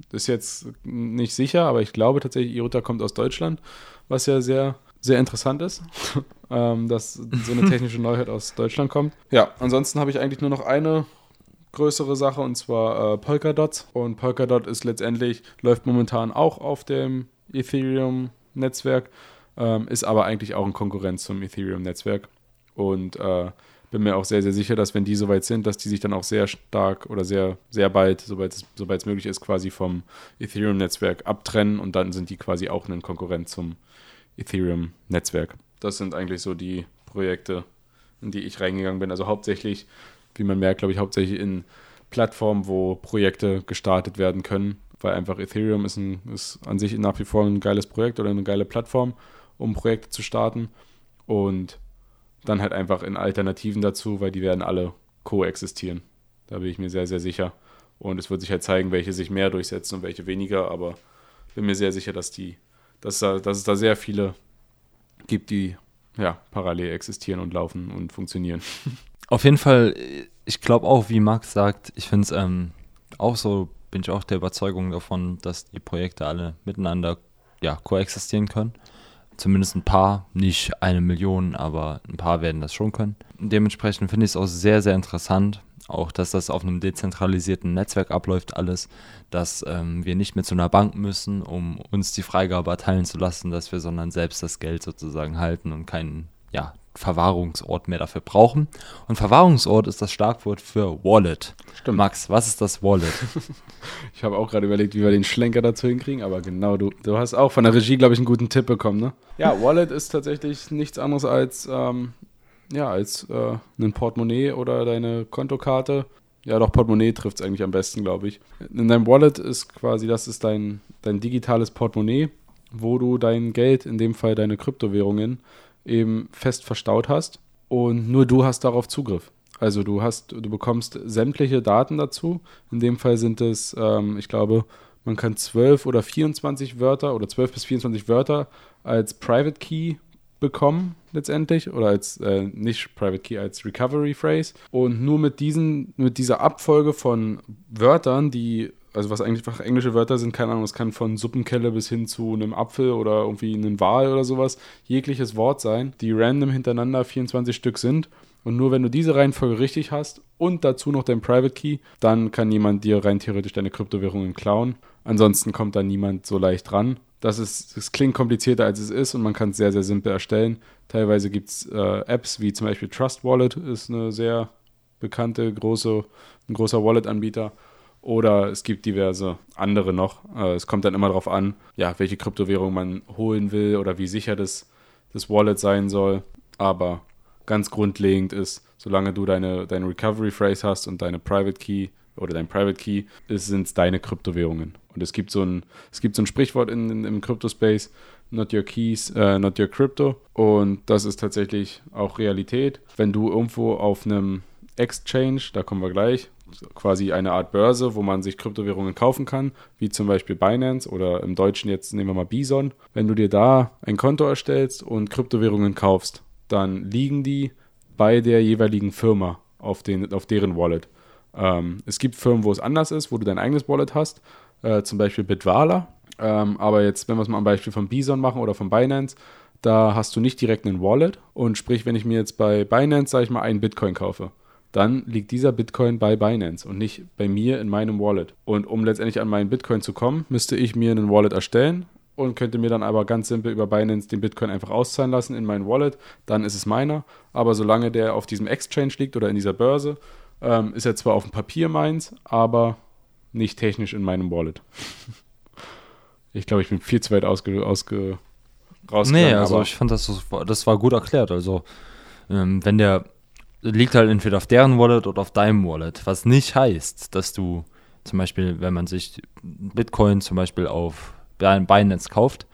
Das ist jetzt nicht sicher, aber ich glaube tatsächlich, IOTA kommt aus Deutschland, was ja sehr, sehr interessant ist, ähm, dass so eine technische Neuheit aus Deutschland kommt. Ja, ansonsten habe ich eigentlich nur noch eine größere Sache und zwar äh, Polkadot. Und Polkadot ist letztendlich, läuft momentan auch auf dem Ethereum-Netzwerk, ähm, ist aber eigentlich auch ein Konkurrent zum Ethereum-Netzwerk. Und äh, bin mir auch sehr, sehr sicher, dass wenn die soweit sind, dass die sich dann auch sehr stark oder sehr, sehr bald, sobald es, möglich ist, quasi vom Ethereum-Netzwerk abtrennen und dann sind die quasi auch ein Konkurrent zum Ethereum-Netzwerk. Das sind eigentlich so die Projekte, in die ich reingegangen bin. Also hauptsächlich, wie man merkt, glaube ich, hauptsächlich in Plattform, wo Projekte gestartet werden können, weil einfach Ethereum ist, ein, ist an sich nach wie vor ein geiles Projekt oder eine geile Plattform, um Projekte zu starten. Und dann halt einfach in Alternativen dazu, weil die werden alle koexistieren. Da bin ich mir sehr, sehr sicher. Und es wird sich halt zeigen, welche sich mehr durchsetzen und welche weniger, aber bin mir sehr sicher, dass die, dass, da, dass es da sehr viele gibt, die ja, parallel existieren und laufen und funktionieren. Auf jeden Fall, ich glaube auch, wie Max sagt, ich finde es ähm, auch so, bin ich auch der Überzeugung davon, dass die Projekte alle miteinander ja, koexistieren können. Zumindest ein paar, nicht eine Million, aber ein paar werden das schon können. Dementsprechend finde ich es auch sehr, sehr interessant, auch dass das auf einem dezentralisierten Netzwerk abläuft alles, dass ähm, wir nicht mehr zu einer Bank müssen, um uns die Freigabe erteilen zu lassen, dass wir, sondern selbst das Geld sozusagen halten und keinen ja, Verwahrungsort mehr dafür brauchen. Und Verwahrungsort ist das Schlagwort für Wallet. Stimmt. Max, was ist das Wallet? ich habe auch gerade überlegt, wie wir den Schlenker dazu hinkriegen, aber genau, du, du hast auch von der Regie, glaube ich, einen guten Tipp bekommen, ne? Ja, Wallet ist tatsächlich nichts anderes als, ähm, ja, als äh, ein Portemonnaie oder deine Kontokarte. Ja, doch, Portemonnaie trifft es eigentlich am besten, glaube ich. In deinem Wallet ist quasi, das ist dein, dein digitales Portemonnaie, wo du dein Geld, in dem Fall deine Kryptowährungen, eben fest verstaut hast und nur du hast darauf Zugriff. Also du hast, du bekommst sämtliche Daten dazu. In dem Fall sind es, ähm, ich glaube, man kann 12 oder 24 Wörter oder 12 bis 24 Wörter als Private Key bekommen letztendlich oder als äh, nicht Private Key als Recovery Phrase und nur mit diesen mit dieser Abfolge von Wörtern, die also was eigentlich einfach englische Wörter sind, keine Ahnung, es kann von Suppenkelle bis hin zu einem Apfel oder irgendwie einem Wal oder sowas, jegliches Wort sein, die random hintereinander 24 Stück sind. Und nur wenn du diese Reihenfolge richtig hast und dazu noch dein Private Key, dann kann niemand dir rein theoretisch deine Kryptowährungen klauen. Ansonsten kommt da niemand so leicht ran. Das, ist, das klingt komplizierter als es ist und man kann es sehr, sehr simpel erstellen. Teilweise gibt es äh, Apps wie zum Beispiel Trust Wallet, ist eine sehr bekannte, große, ein großer Wallet-Anbieter oder es gibt diverse andere noch. Äh, es kommt dann immer darauf an, ja, welche Kryptowährung man holen will oder wie sicher das, das Wallet sein soll. Aber ganz grundlegend ist, solange du deine, deine Recovery Phrase hast und deine Private Key oder dein Private Key, sind es deine Kryptowährungen. Und es gibt so ein, es gibt so ein Sprichwort in, in, im Crypto-Space, not your keys, uh, not your crypto. Und das ist tatsächlich auch Realität. Wenn du irgendwo auf einem Exchange, da kommen wir gleich, quasi eine Art Börse, wo man sich Kryptowährungen kaufen kann, wie zum Beispiel Binance oder im Deutschen jetzt nehmen wir mal Bison. Wenn du dir da ein Konto erstellst und Kryptowährungen kaufst, dann liegen die bei der jeweiligen Firma auf, den, auf deren Wallet. Ähm, es gibt Firmen, wo es anders ist, wo du dein eigenes Wallet hast, äh, zum Beispiel Bitwala. Ähm, aber jetzt, wenn wir es mal am Beispiel von Bison machen oder von Binance, da hast du nicht direkt einen Wallet. Und sprich, wenn ich mir jetzt bei Binance, sage ich mal, einen Bitcoin kaufe, dann liegt dieser Bitcoin bei Binance und nicht bei mir in meinem Wallet. Und um letztendlich an meinen Bitcoin zu kommen, müsste ich mir einen Wallet erstellen und könnte mir dann aber ganz simpel über Binance den Bitcoin einfach auszahlen lassen in mein Wallet. Dann ist es meiner. Aber solange der auf diesem Exchange liegt oder in dieser Börse, ähm, ist er zwar auf dem Papier meins, aber nicht technisch in meinem Wallet. ich glaube, ich bin viel zu weit ausge, ausge Nee, also ich fand das, das war gut erklärt. Also ähm, wenn der liegt halt entweder auf deren Wallet oder auf deinem Wallet, was nicht heißt, dass du zum Beispiel, wenn man sich Bitcoin zum Beispiel auf Binance kauft,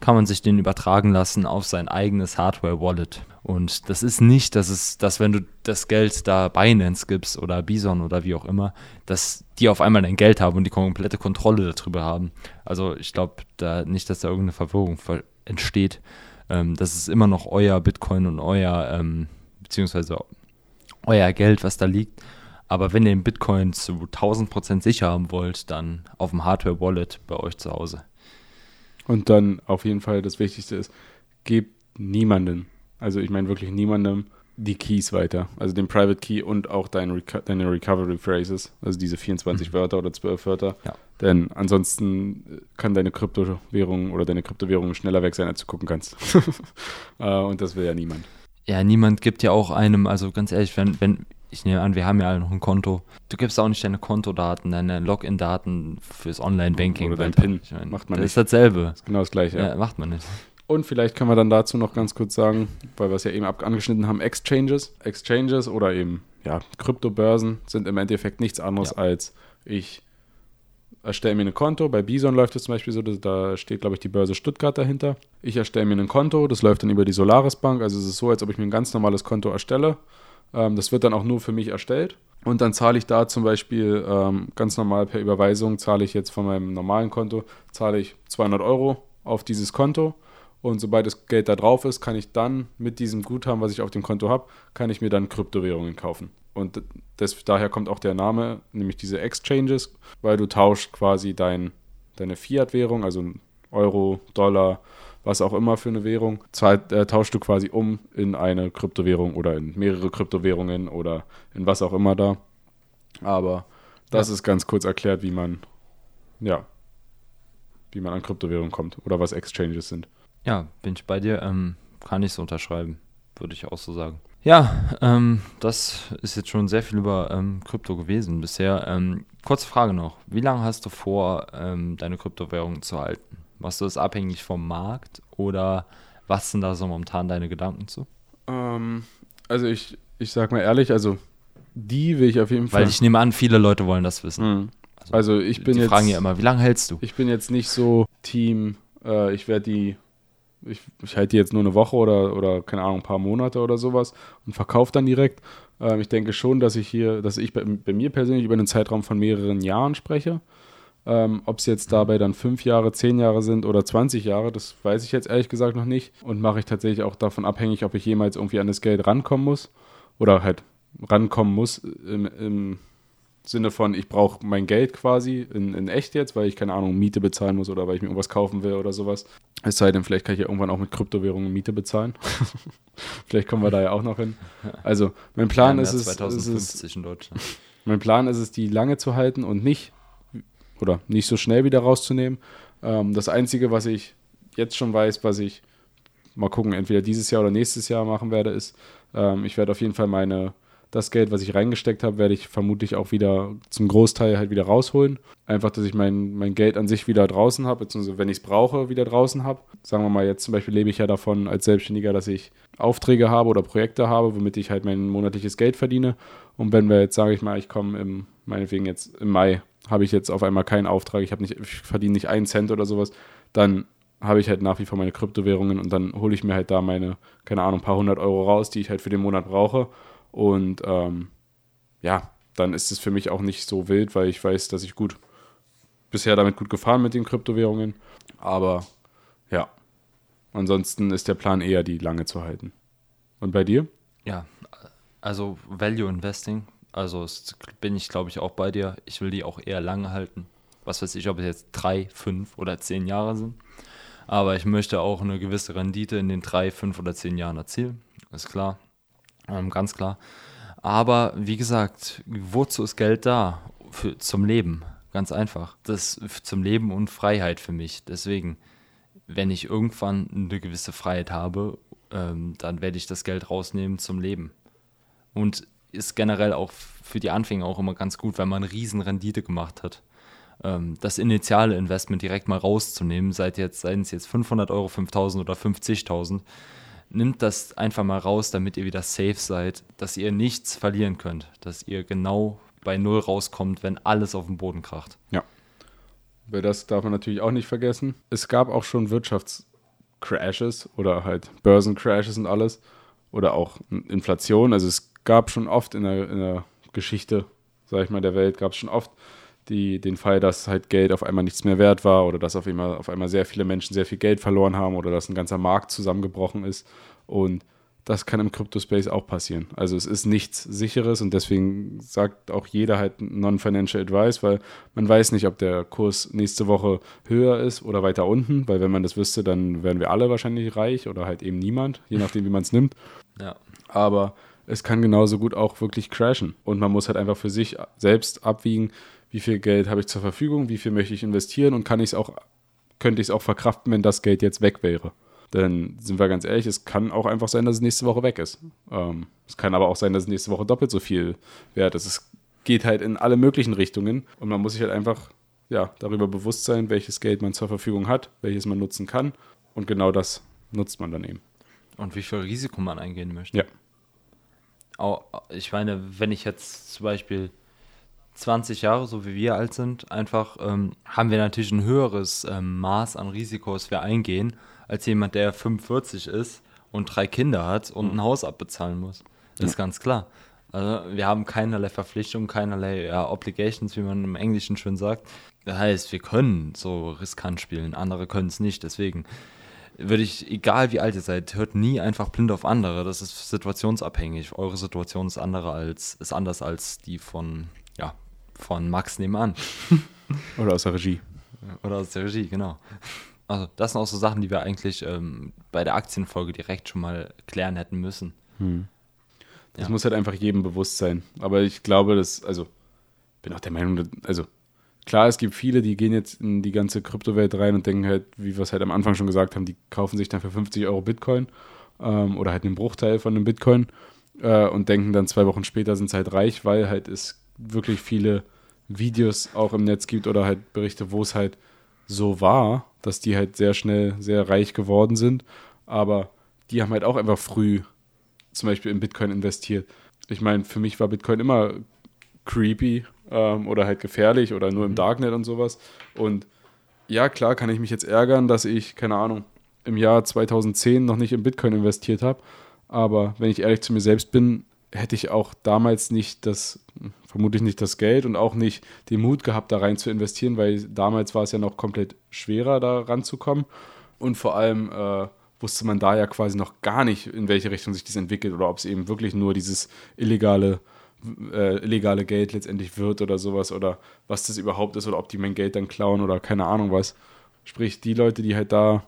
kann man sich den übertragen lassen auf sein eigenes Hardware-Wallet. Und das ist nicht, dass es, dass wenn du das Geld da Binance gibst oder Bison oder wie auch immer, dass die auf einmal dein Geld haben und die komplette Kontrolle darüber haben. Also ich glaube da nicht, dass da irgendeine Verwirrung entsteht. Ähm, das ist immer noch euer Bitcoin und euer, ähm, beziehungsweise euer Geld, was da liegt. Aber wenn ihr den Bitcoin zu 1000% sicher haben wollt, dann auf dem Hardware-Wallet bei euch zu Hause. Und dann auf jeden Fall das Wichtigste ist, gebt niemanden, also ich meine wirklich niemandem, die Keys weiter. Also den Private Key und auch deine, Reco deine Recovery Phrases, also diese 24 mhm. Wörter oder 12 Wörter. Ja. Denn ansonsten kann deine Kryptowährung oder deine Kryptowährung schneller weg sein, als du gucken kannst. Äh, und das will ja niemand ja, niemand gibt ja auch einem, also ganz ehrlich, wenn, wenn, ich nehme an, wir haben ja alle noch ein Konto. Du gibst auch nicht deine Kontodaten, deine Login-Daten fürs Online-Banking. Oder dein PIN. Ich mein, macht man das nicht. Ist dasselbe. Das ist genau das gleiche. Ja, ja, macht man nicht. Und vielleicht können wir dann dazu noch ganz kurz sagen, weil wir es ja eben angeschnitten haben, Exchanges. Exchanges oder eben ja, Kryptobörsen sind im Endeffekt nichts anderes ja. als ich erstelle mir ein Konto. Bei Bison läuft es zum Beispiel so, da steht, glaube ich, die Börse Stuttgart dahinter. Ich erstelle mir ein Konto, das läuft dann über die Solaris Bank. Also es ist so, als ob ich mir ein ganz normales Konto erstelle. Ähm, das wird dann auch nur für mich erstellt. Und dann zahle ich da zum Beispiel ähm, ganz normal per Überweisung, zahle ich jetzt von meinem normalen Konto, zahle ich 200 Euro auf dieses Konto. Und sobald das Geld da drauf ist, kann ich dann mit diesem Guthaben, was ich auf dem Konto habe, kann ich mir dann Kryptowährungen kaufen. Und das, daher kommt auch der Name, nämlich diese Exchanges, weil du tauschst quasi dein, deine Fiat-Währung, also Euro, Dollar, was auch immer für eine Währung, zahlt, äh, tauschst du quasi um in eine Kryptowährung oder in mehrere Kryptowährungen oder in was auch immer da. Aber das ja. ist ganz kurz erklärt, wie man, ja, wie man an Kryptowährungen kommt oder was Exchanges sind. Ja, bin ich bei dir, ähm, kann ich so unterschreiben, würde ich auch so sagen. Ja, ähm, das ist jetzt schon sehr viel über ähm, Krypto gewesen bisher. Ähm, kurze Frage noch. Wie lange hast du vor, ähm, deine Kryptowährung zu halten? Machst du das abhängig vom Markt oder was sind da so momentan deine Gedanken zu? Ähm, also ich, ich sag mal ehrlich, also die will ich auf jeden Fall. Weil ich nehme an, viele Leute wollen das wissen. Mhm. Also, also, ich bin die jetzt. Die fragen ja immer, wie lange hältst du? Ich bin jetzt nicht so Team, äh, ich werde die ich, ich halte die jetzt nur eine Woche oder, oder, keine Ahnung, ein paar Monate oder sowas und verkaufe dann direkt. Ähm, ich denke schon, dass ich hier, dass ich bei, bei, mir persönlich über einen Zeitraum von mehreren Jahren spreche. Ähm, Ob es jetzt dabei dann fünf Jahre, zehn Jahre sind oder 20 Jahre, das weiß ich jetzt ehrlich gesagt noch nicht. Und mache ich tatsächlich auch davon abhängig, ob ich jemals irgendwie an das Geld rankommen muss. Oder halt rankommen muss im, im Sinne von, ich brauche mein Geld quasi in, in echt jetzt, weil ich keine Ahnung, Miete bezahlen muss oder weil ich mir irgendwas kaufen will oder sowas. Es sei denn, vielleicht kann ich ja irgendwann auch mit Kryptowährungen Miete bezahlen. vielleicht kommen wir da ja auch noch hin. Also, mein Plan ja, ist es. 2050 ist es. Mein Plan ist es, die lange zu halten und nicht oder nicht so schnell wieder rauszunehmen. Ähm, das Einzige, was ich jetzt schon weiß, was ich mal gucken, entweder dieses Jahr oder nächstes Jahr machen werde, ist, ähm, ich werde auf jeden Fall meine das Geld, was ich reingesteckt habe, werde ich vermutlich auch wieder zum Großteil halt wieder rausholen. Einfach, dass ich mein, mein Geld an sich wieder draußen habe, beziehungsweise wenn ich es brauche, wieder draußen habe. Sagen wir mal, jetzt zum Beispiel lebe ich ja davon als Selbstständiger, dass ich Aufträge habe oder Projekte habe, womit ich halt mein monatliches Geld verdiene. Und wenn wir jetzt, sage ich mal, ich komme im, meinetwegen jetzt im Mai, habe ich jetzt auf einmal keinen Auftrag, ich, nicht, ich verdiene nicht einen Cent oder sowas, dann habe ich halt nach wie vor meine Kryptowährungen und dann hole ich mir halt da meine, keine Ahnung, ein paar hundert Euro raus, die ich halt für den Monat brauche und ähm, ja, dann ist es für mich auch nicht so wild, weil ich weiß, dass ich gut bisher damit gut gefahren mit den Kryptowährungen. Aber ja, ansonsten ist der Plan eher, die lange zu halten. Und bei dir? Ja, also Value Investing, also bin ich glaube ich auch bei dir. Ich will die auch eher lange halten. Was weiß ich, ob es jetzt drei, fünf oder zehn Jahre sind. Aber ich möchte auch eine gewisse Rendite in den drei, fünf oder zehn Jahren erzielen. Ist klar. Ähm, ganz klar. Aber wie gesagt, wozu ist Geld da? Für, zum Leben. Ganz einfach. Das zum Leben und Freiheit für mich. Deswegen, wenn ich irgendwann eine gewisse Freiheit habe, ähm, dann werde ich das Geld rausnehmen zum Leben. Und ist generell auch für die Anfänger auch immer ganz gut, wenn man riesen Rendite gemacht hat. Ähm, das initiale Investment direkt mal rauszunehmen, seien es jetzt 500 Euro, 5000 oder 50.000, nimmt das einfach mal raus, damit ihr wieder safe seid, dass ihr nichts verlieren könnt, dass ihr genau bei Null rauskommt, wenn alles auf den Boden kracht. Ja. Weil das darf man natürlich auch nicht vergessen. Es gab auch schon Wirtschaftscrashes oder halt Börsencrashes und alles oder auch Inflation. Also es gab schon oft in der, in der Geschichte, sag ich mal, der Welt, gab es schon oft die, den Fall, dass halt Geld auf einmal nichts mehr wert war oder dass auf einmal, auf einmal sehr viele Menschen sehr viel Geld verloren haben oder dass ein ganzer Markt zusammengebrochen ist. Und das kann im Crypto-Space auch passieren. Also es ist nichts Sicheres und deswegen sagt auch jeder halt Non-Financial Advice, weil man weiß nicht, ob der Kurs nächste Woche höher ist oder weiter unten, weil wenn man das wüsste, dann wären wir alle wahrscheinlich reich oder halt eben niemand, je nachdem, wie man es nimmt. Ja. Aber es kann genauso gut auch wirklich crashen und man muss halt einfach für sich selbst abwiegen, wie viel Geld habe ich zur Verfügung, wie viel möchte ich investieren und kann ich es auch, könnte ich es auch verkraften, wenn das Geld jetzt weg wäre. Denn sind wir ganz ehrlich, es kann auch einfach sein, dass es nächste Woche weg ist. Ähm, es kann aber auch sein, dass es nächste Woche doppelt so viel wert ist. Es geht halt in alle möglichen Richtungen und man muss sich halt einfach ja, darüber bewusst sein, welches Geld man zur Verfügung hat, welches man nutzen kann. Und genau das nutzt man dann eben. Und wie viel Risiko man eingehen möchte. Ja. ich meine, wenn ich jetzt zum Beispiel 20 Jahre, so wie wir alt sind, einfach ähm, haben wir natürlich ein höheres ähm, Maß an Risiko, das wir eingehen, als jemand, der 45 ist und drei Kinder hat und ein Haus abbezahlen muss. Das ja. ist ganz klar. Also wir haben keinerlei Verpflichtungen, keinerlei ja, Obligations, wie man im Englischen schön sagt. Das heißt, wir können so riskant spielen, andere können es nicht. Deswegen würde ich, egal wie alt ihr seid, hört nie einfach blind auf andere. Das ist situationsabhängig. Eure Situation ist andere als, ist anders als die von, ja, von Max nebenan. Oder aus der Regie. Oder aus der Regie, genau. Also, das sind auch so Sachen, die wir eigentlich ähm, bei der Aktienfolge direkt schon mal klären hätten müssen. Hm. Das ja. muss halt einfach jedem bewusst sein. Aber ich glaube, dass, also, bin auch der Meinung, also, klar, es gibt viele, die gehen jetzt in die ganze Kryptowelt rein und denken halt, wie wir es halt am Anfang schon gesagt haben, die kaufen sich dann für 50 Euro Bitcoin ähm, oder halt einen Bruchteil von dem Bitcoin äh, und denken dann zwei Wochen später sind sie halt reich, weil halt es wirklich viele Videos auch im Netz gibt oder halt Berichte, wo es halt so war, dass die halt sehr schnell sehr reich geworden sind. Aber die haben halt auch einfach früh zum Beispiel in Bitcoin investiert. Ich meine, für mich war Bitcoin immer creepy ähm, oder halt gefährlich oder nur im mhm. Darknet und sowas. Und ja, klar kann ich mich jetzt ärgern, dass ich, keine Ahnung, im Jahr 2010 noch nicht in Bitcoin investiert habe. Aber wenn ich ehrlich zu mir selbst bin, hätte ich auch damals nicht das, vermutlich nicht das Geld und auch nicht den Mut gehabt, da rein zu investieren, weil damals war es ja noch komplett schwerer, da ranzukommen. Und vor allem äh, wusste man da ja quasi noch gar nicht, in welche Richtung sich das entwickelt oder ob es eben wirklich nur dieses illegale, äh, illegale Geld letztendlich wird oder sowas oder was das überhaupt ist oder ob die mein Geld dann klauen oder keine Ahnung was. Sprich, die Leute, die halt da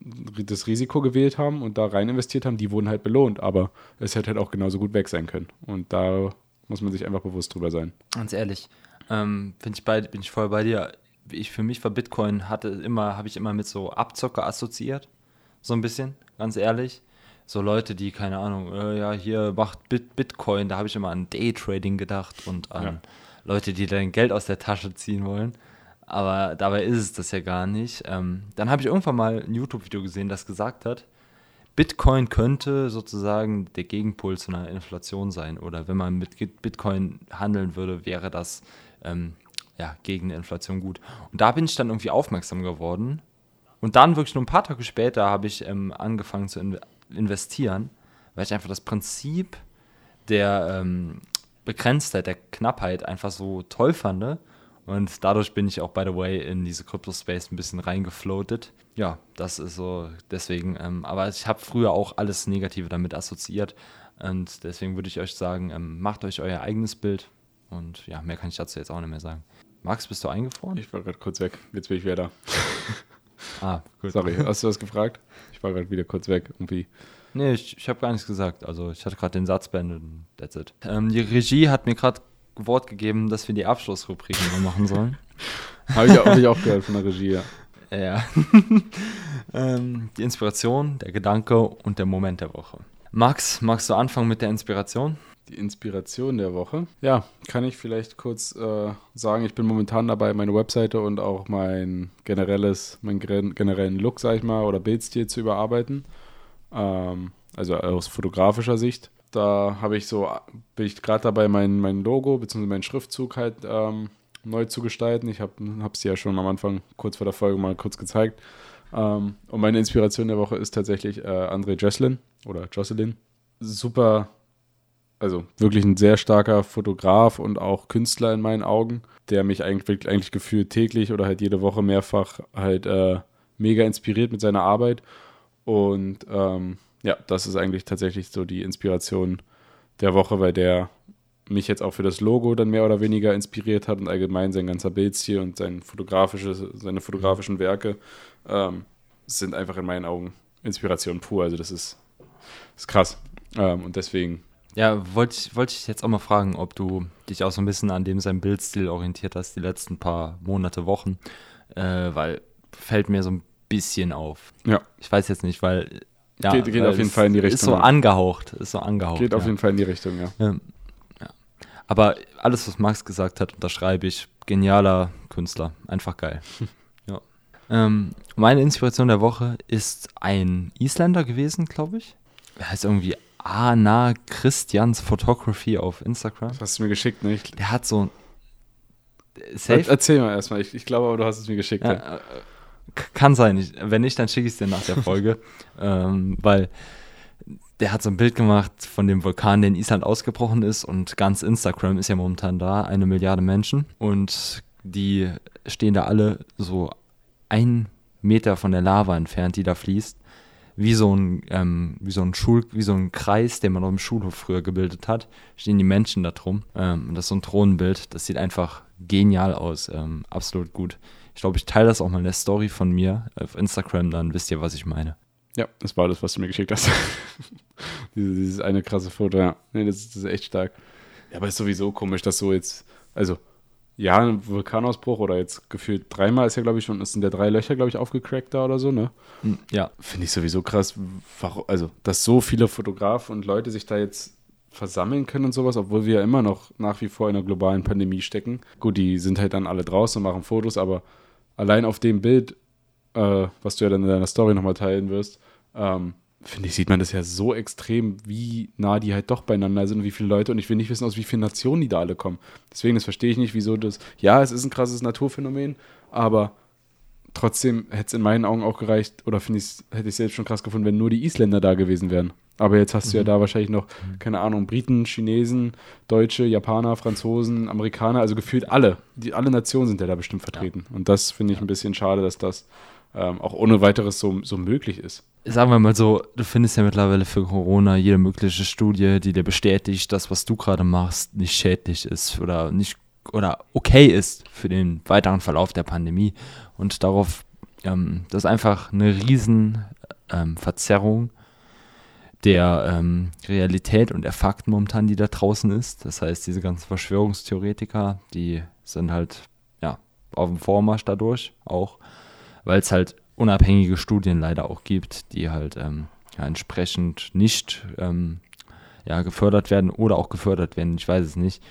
das Risiko gewählt haben und da rein investiert haben, die wurden halt belohnt, aber es hätte halt auch genauso gut weg sein können. Und da muss man sich einfach bewusst drüber sein. Ganz ehrlich, ähm, ich bei, bin ich voll bei dir. Ich für mich war Bitcoin hatte immer, habe ich immer mit so Abzocker assoziiert so ein bisschen, ganz ehrlich. So Leute, die, keine Ahnung, äh, ja, hier macht Bit Bitcoin, da habe ich immer an Daytrading gedacht und an ja. Leute, die dein Geld aus der Tasche ziehen wollen. Aber dabei ist es das ja gar nicht. Ähm, dann habe ich irgendwann mal ein YouTube-Video gesehen, das gesagt hat, Bitcoin könnte sozusagen der Gegenpol zu einer Inflation sein. Oder wenn man mit Bitcoin handeln würde, wäre das ähm, ja, gegen eine Inflation gut. Und da bin ich dann irgendwie aufmerksam geworden und dann wirklich nur ein paar Tage später habe ich ähm, angefangen zu in investieren, weil ich einfach das Prinzip der ähm, Begrenztheit, der Knappheit einfach so toll fand. Und dadurch bin ich auch, by the way, in diese Crypto-Space ein bisschen reingefloatet. Ja, das ist so, deswegen, ähm, aber ich habe früher auch alles Negative damit assoziiert. Und deswegen würde ich euch sagen, ähm, macht euch euer eigenes Bild. Und ja, mehr kann ich dazu jetzt auch nicht mehr sagen. Max, bist du eingefroren? Ich war gerade kurz weg. Jetzt bin ich wieder da. Ah, gut. Sorry, hast du was gefragt? Ich war gerade wieder kurz weg. Irgendwie. Nee, ich, ich habe gar nichts gesagt. Also ich hatte gerade den Satz beendet und that's it. Ähm, die Regie hat mir gerade Wort gegeben, dass wir die Abschlussrubriken mal machen sollen. habe ich, hab ich auch gehört von der Regie, ja. Ja. ähm, die Inspiration, der Gedanke und der Moment der Woche. Max, magst du anfangen mit der Inspiration? Die Inspiration der Woche. Ja, kann ich vielleicht kurz äh, sagen, ich bin momentan dabei, meine Webseite und auch mein generelles, meinen generellen Look, sag ich mal, oder Bildstil zu überarbeiten. Ähm, also aus fotografischer Sicht. Da habe ich so, bin ich gerade dabei, mein, mein Logo bzw. meinen Schriftzug halt ähm, neu zu gestalten. Ich habe es ja schon am Anfang kurz vor der Folge mal kurz gezeigt. Ähm, und meine Inspiration der Woche ist tatsächlich äh, André Jocelyn oder Jocelyn. Super also wirklich ein sehr starker Fotograf und auch Künstler in meinen Augen, der mich eigentlich, eigentlich gefühlt täglich oder halt jede Woche mehrfach halt äh, mega inspiriert mit seiner Arbeit. Und ähm, ja, das ist eigentlich tatsächlich so die Inspiration der Woche, weil der mich jetzt auch für das Logo dann mehr oder weniger inspiriert hat und allgemein sein ganzer Bildstil und sein fotografisches, seine fotografischen Werke ähm, sind einfach in meinen Augen Inspiration pur. Also das ist, ist krass. Ähm, und deswegen ja, wollte ich, wollt ich jetzt auch mal fragen, ob du dich auch so ein bisschen an dem sein Bildstil orientiert hast, die letzten paar Monate, Wochen, äh, weil fällt mir so ein bisschen auf. Ja. Ich weiß jetzt nicht, weil. Ja, geht, geht auf jeden Fall in die Richtung. Ist so angehaucht, ist so angehaucht. Geht ja. auf jeden Fall in die Richtung, ja. ja. Aber alles, was Max gesagt hat, unterschreibe ich. Genialer Künstler, einfach geil. ja. Ähm, meine Inspiration der Woche ist ein Isländer gewesen, glaube ich. Er heißt irgendwie Ana Christians Photography auf Instagram. Das hast du mir geschickt, ne? Der hat so. Safe? Erzähl mal erstmal. Ich, ich glaube aber, du hast es mir geschickt. Ja, ja. Kann sein. wenn nicht, dann schicke ich es dir nach der Folge. ähm, weil der hat so ein Bild gemacht von dem Vulkan, der in Island ausgebrochen ist und ganz Instagram ist ja momentan da, eine Milliarde Menschen und die stehen da alle so ein Meter von der Lava entfernt, die da fließt, wie so ein, ähm, wie so ein Schul, wie so ein Kreis, den man auf dem Schulhof früher gebildet hat, stehen die Menschen da drum. Ähm, und das ist so ein Thronenbild, das sieht einfach genial aus, ähm, absolut gut. Ich glaube, ich teile das auch mal in der Story von mir auf Instagram, dann wisst ihr, was ich meine. Ja, das war das, was du mir geschickt hast. dieses, eine krasse Foto, ja. Nee, das, das ist echt stark. Ja, aber ist sowieso komisch, dass so jetzt, also ja, ein Vulkanausbruch oder jetzt gefühlt dreimal ist ja, glaube ich, schon, es sind ja drei Löcher, glaube ich, aufgecrackt da oder so, ne? Hm, ja. Finde ich sowieso krass, also, dass so viele Fotografen und Leute sich da jetzt versammeln können und sowas, obwohl wir ja immer noch nach wie vor in einer globalen Pandemie stecken. Gut, die sind halt dann alle draußen und machen Fotos, aber allein auf dem Bild, äh, was du ja dann in deiner Story nochmal teilen wirst, ähm, finde ich, sieht man das ja so extrem, wie nah die halt doch beieinander sind und wie viele Leute. Und ich will nicht wissen, aus wie vielen Nationen die da alle kommen. Deswegen, das verstehe ich nicht, wieso das. Ja, es ist ein krasses Naturphänomen, aber trotzdem hätte es in meinen Augen auch gereicht, oder finde ich, hätte ich selbst schon krass gefunden, wenn nur die Isländer da gewesen wären. Aber jetzt hast du ja mhm. da wahrscheinlich noch, keine Ahnung, Briten, Chinesen, Deutsche, Japaner, Franzosen, Amerikaner, also gefühlt alle. Die, alle Nationen sind ja da bestimmt vertreten. Ja. Und das finde ich ein bisschen schade, dass das ähm, auch ohne weiteres so, so möglich ist. Sagen wir mal so, du findest ja mittlerweile für Corona jede mögliche Studie, die dir bestätigt, dass was du gerade machst nicht schädlich ist oder nicht oder okay ist für den weiteren Verlauf der Pandemie. Und darauf, ähm, das ist einfach eine riesen ähm, Verzerrung der ähm, Realität und der Fakten momentan, die da draußen ist. Das heißt, diese ganzen Verschwörungstheoretiker, die sind halt ja auf dem Vormarsch dadurch auch weil es halt unabhängige Studien leider auch gibt, die halt ähm, ja, entsprechend nicht ähm, ja, gefördert werden oder auch gefördert werden, ich weiß es nicht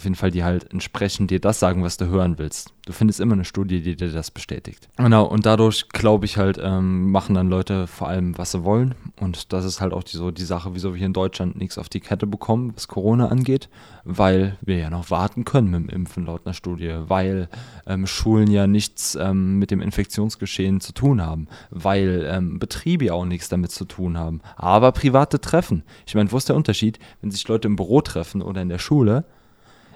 auf jeden Fall die halt entsprechend dir das sagen, was du hören willst. Du findest immer eine Studie, die dir das bestätigt. Genau, und dadurch glaube ich halt, ähm, machen dann Leute vor allem, was sie wollen. Und das ist halt auch die, so die Sache, wieso wir hier in Deutschland nichts auf die Kette bekommen, was Corona angeht, weil wir ja noch warten können mit dem Impfen laut einer Studie, weil ähm, Schulen ja nichts ähm, mit dem Infektionsgeschehen zu tun haben, weil ähm, Betriebe ja auch nichts damit zu tun haben. Aber private Treffen. Ich meine, wo ist der Unterschied, wenn sich Leute im Büro treffen oder in der Schule?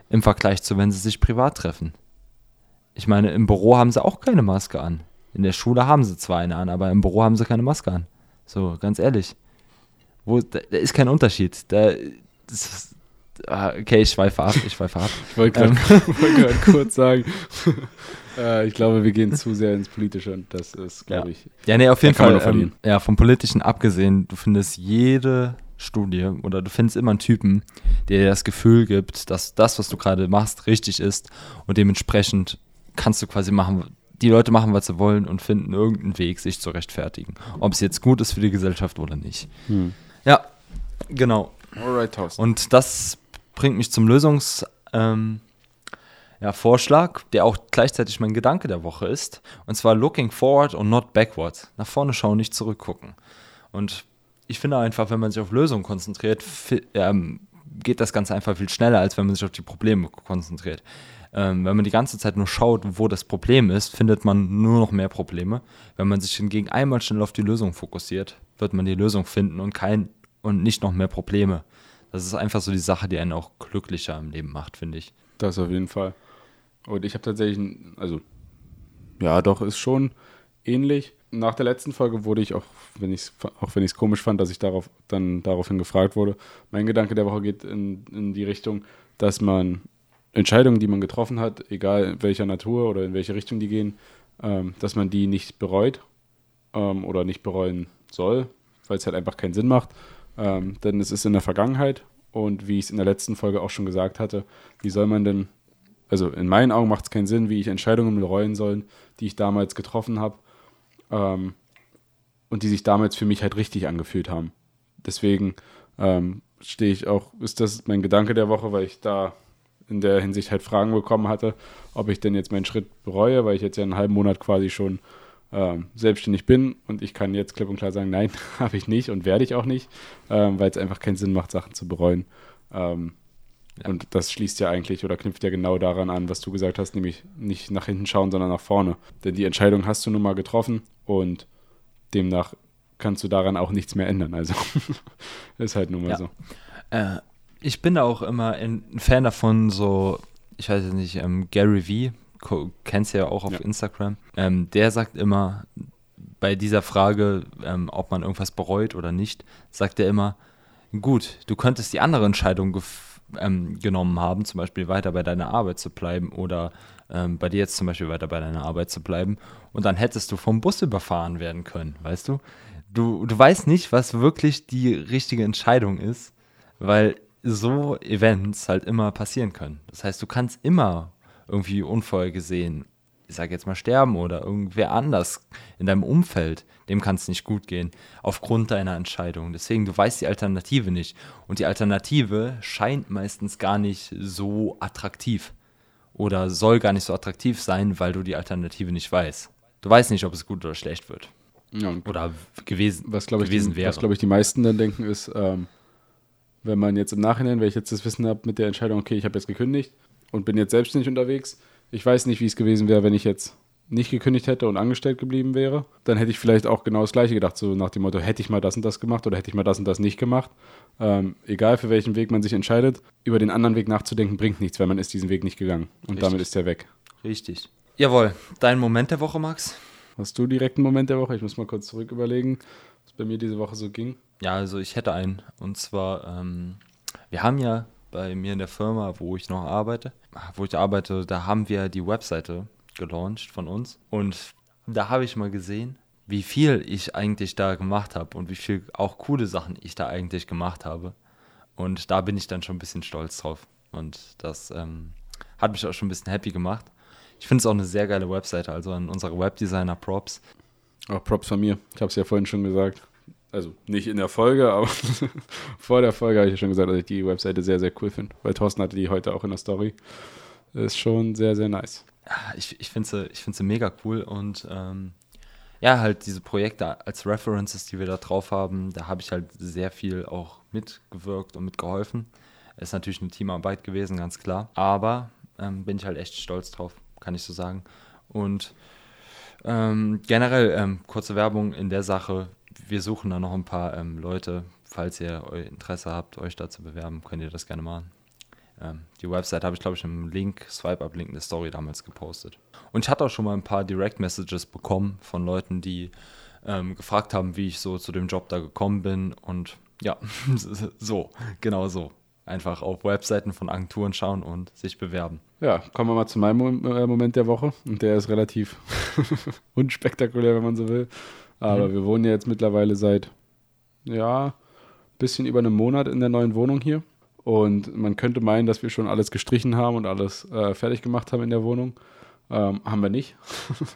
Im Vergleich zu, wenn sie sich privat treffen. Ich meine, im Büro haben sie auch keine Maske an. In der Schule haben sie zwar eine an, aber im Büro haben sie keine Maske an. So, ganz ehrlich. Wo, da, da ist kein Unterschied. Da, das, ah, okay, ich schweife ab. Ich schweife ab. ich wollte gerade ähm. kurz sagen, äh, ich glaube, wir gehen zu sehr ins Politische und das ist, glaube ja. ich. Ja, nee, auf jeden Fall. Ähm, ja, vom Politischen abgesehen, du findest jede Studie oder du findest immer einen Typen, der dir das Gefühl gibt, dass das, was du gerade machst, richtig ist und dementsprechend kannst du quasi machen, die Leute machen, was sie wollen und finden irgendeinen Weg, sich zu rechtfertigen. Ob es jetzt gut ist für die Gesellschaft oder nicht. Hm. Ja, genau. Alright, Thorsten. Und das bringt mich zum Lösungs... Ähm, ja, Vorschlag, der auch gleichzeitig mein Gedanke der Woche ist. Und zwar looking forward und not backward. Nach vorne schauen, nicht zurückgucken. Und ich finde einfach, wenn man sich auf Lösungen konzentriert, ähm, geht das Ganze einfach viel schneller, als wenn man sich auf die Probleme konzentriert. Ähm, wenn man die ganze Zeit nur schaut, wo das Problem ist, findet man nur noch mehr Probleme. Wenn man sich hingegen einmal schnell auf die Lösung fokussiert, wird man die Lösung finden und kein und nicht noch mehr Probleme. Das ist einfach so die Sache, die einen auch glücklicher im Leben macht, finde ich. Das auf jeden Fall. Und ich habe tatsächlich, also ja, doch, ist schon ähnlich nach der letzten Folge wurde ich auch, wenn ich es komisch fand, dass ich darauf dann daraufhin gefragt wurde. Mein Gedanke der Woche geht in, in die Richtung, dass man Entscheidungen, die man getroffen hat, egal in welcher Natur oder in welche Richtung die gehen, ähm, dass man die nicht bereut ähm, oder nicht bereuen soll, weil es halt einfach keinen Sinn macht. Ähm, denn es ist in der Vergangenheit und wie ich es in der letzten Folge auch schon gesagt hatte, wie soll man denn, also in meinen Augen macht es keinen Sinn, wie ich Entscheidungen bereuen soll, die ich damals getroffen habe ähm, und die sich damals für mich halt richtig angefühlt haben. Deswegen ähm, stehe ich auch, ist das mein Gedanke der Woche, weil ich da in der Hinsicht halt Fragen bekommen hatte, ob ich denn jetzt meinen Schritt bereue, weil ich jetzt ja einen halben Monat quasi schon ähm, selbstständig bin und ich kann jetzt klipp und klar sagen, nein, habe ich nicht und werde ich auch nicht, ähm, weil es einfach keinen Sinn macht, Sachen zu bereuen. Ähm, ja. Und das schließt ja eigentlich oder knüpft ja genau daran an, was du gesagt hast, nämlich nicht nach hinten schauen, sondern nach vorne. Denn die Entscheidung hast du nun mal getroffen und demnach kannst du daran auch nichts mehr ändern. Also ist halt nun mal ja. so. Äh, ich bin auch immer ein Fan davon, so, ich weiß nicht, ähm, Gary V, kennst du ja auch auf ja. Instagram, ähm, der sagt immer, bei dieser Frage, ähm, ob man irgendwas bereut oder nicht, sagt er immer, gut, du könntest die andere Entscheidung ähm, genommen haben, zum Beispiel weiter bei deiner Arbeit zu bleiben oder ähm, bei dir jetzt zum Beispiel weiter bei deiner Arbeit zu bleiben und dann hättest du vom Bus überfahren werden können, weißt du? Du, du weißt nicht, was wirklich die richtige Entscheidung ist, weil so Events halt immer passieren können. Das heißt, du kannst immer irgendwie unvorhergesehen ich sage jetzt mal, sterben oder irgendwer anders in deinem Umfeld, dem kann es nicht gut gehen, aufgrund deiner Entscheidung. Deswegen, du weißt die Alternative nicht. Und die Alternative scheint meistens gar nicht so attraktiv oder soll gar nicht so attraktiv sein, weil du die Alternative nicht weißt. Du weißt nicht, ob es gut oder schlecht wird. Ja, oder gewesen, was, gewesen ich, wäre. Was, glaube ich, die meisten dann denken, ist, ähm, wenn man jetzt im Nachhinein, wenn ich jetzt das Wissen habe mit der Entscheidung, okay, ich habe jetzt gekündigt und bin jetzt selbstständig unterwegs, ich weiß nicht, wie es gewesen wäre, wenn ich jetzt nicht gekündigt hätte und angestellt geblieben wäre. Dann hätte ich vielleicht auch genau das Gleiche gedacht, so nach dem Motto, hätte ich mal das und das gemacht oder hätte ich mal das und das nicht gemacht. Ähm, egal für welchen Weg man sich entscheidet, über den anderen Weg nachzudenken bringt nichts, weil man ist diesen Weg nicht gegangen. Und Richtig. damit ist er weg. Richtig. Jawohl. Dein Moment der Woche, Max? Hast du direkt einen Moment der Woche? Ich muss mal kurz zurück überlegen, was bei mir diese Woche so ging. Ja, also ich hätte einen. Und zwar, ähm, wir haben ja bei mir in der Firma, wo ich noch arbeite, wo ich arbeite, da haben wir die Webseite gelauncht von uns. Und da habe ich mal gesehen, wie viel ich eigentlich da gemacht habe und wie viel auch coole Sachen ich da eigentlich gemacht habe. Und da bin ich dann schon ein bisschen stolz drauf. Und das ähm, hat mich auch schon ein bisschen happy gemacht. Ich finde es auch eine sehr geile Webseite, also an unsere Webdesigner Props. Auch Props von mir. Ich habe es ja vorhin schon gesagt also nicht in der Folge, aber vor der Folge habe ich ja schon gesagt, dass ich die Webseite sehr, sehr cool finde, weil Thorsten hatte die heute auch in der Story. Ist schon sehr, sehr nice. Ich, ich finde sie, ich find sie mega cool und ähm, ja, halt diese Projekte als References, die wir da drauf haben, da habe ich halt sehr viel auch mitgewirkt und mitgeholfen. Ist natürlich eine Teamarbeit gewesen, ganz klar. Aber ähm, bin ich halt echt stolz drauf, kann ich so sagen. Und ähm, generell ähm, kurze Werbung in der Sache wir suchen da noch ein paar ähm, Leute. Falls ihr Interesse habt, euch da zu bewerben, könnt ihr das gerne machen. Ähm, die Website habe ich, glaube ich, im Link, Swipe-Up-Link in der Story damals gepostet. Und ich hatte auch schon mal ein paar Direct-Messages bekommen von Leuten, die ähm, gefragt haben, wie ich so zu dem Job da gekommen bin. Und ja, so, genau so. Einfach auf Webseiten von Agenturen schauen und sich bewerben. Ja, kommen wir mal zu meinem äh, Moment der Woche. Und der ist relativ unspektakulär, wenn man so will. Aber mhm. wir wohnen ja jetzt mittlerweile seit, ja, bisschen über einem Monat in der neuen Wohnung hier. Und man könnte meinen, dass wir schon alles gestrichen haben und alles äh, fertig gemacht haben in der Wohnung. Ähm, haben wir nicht.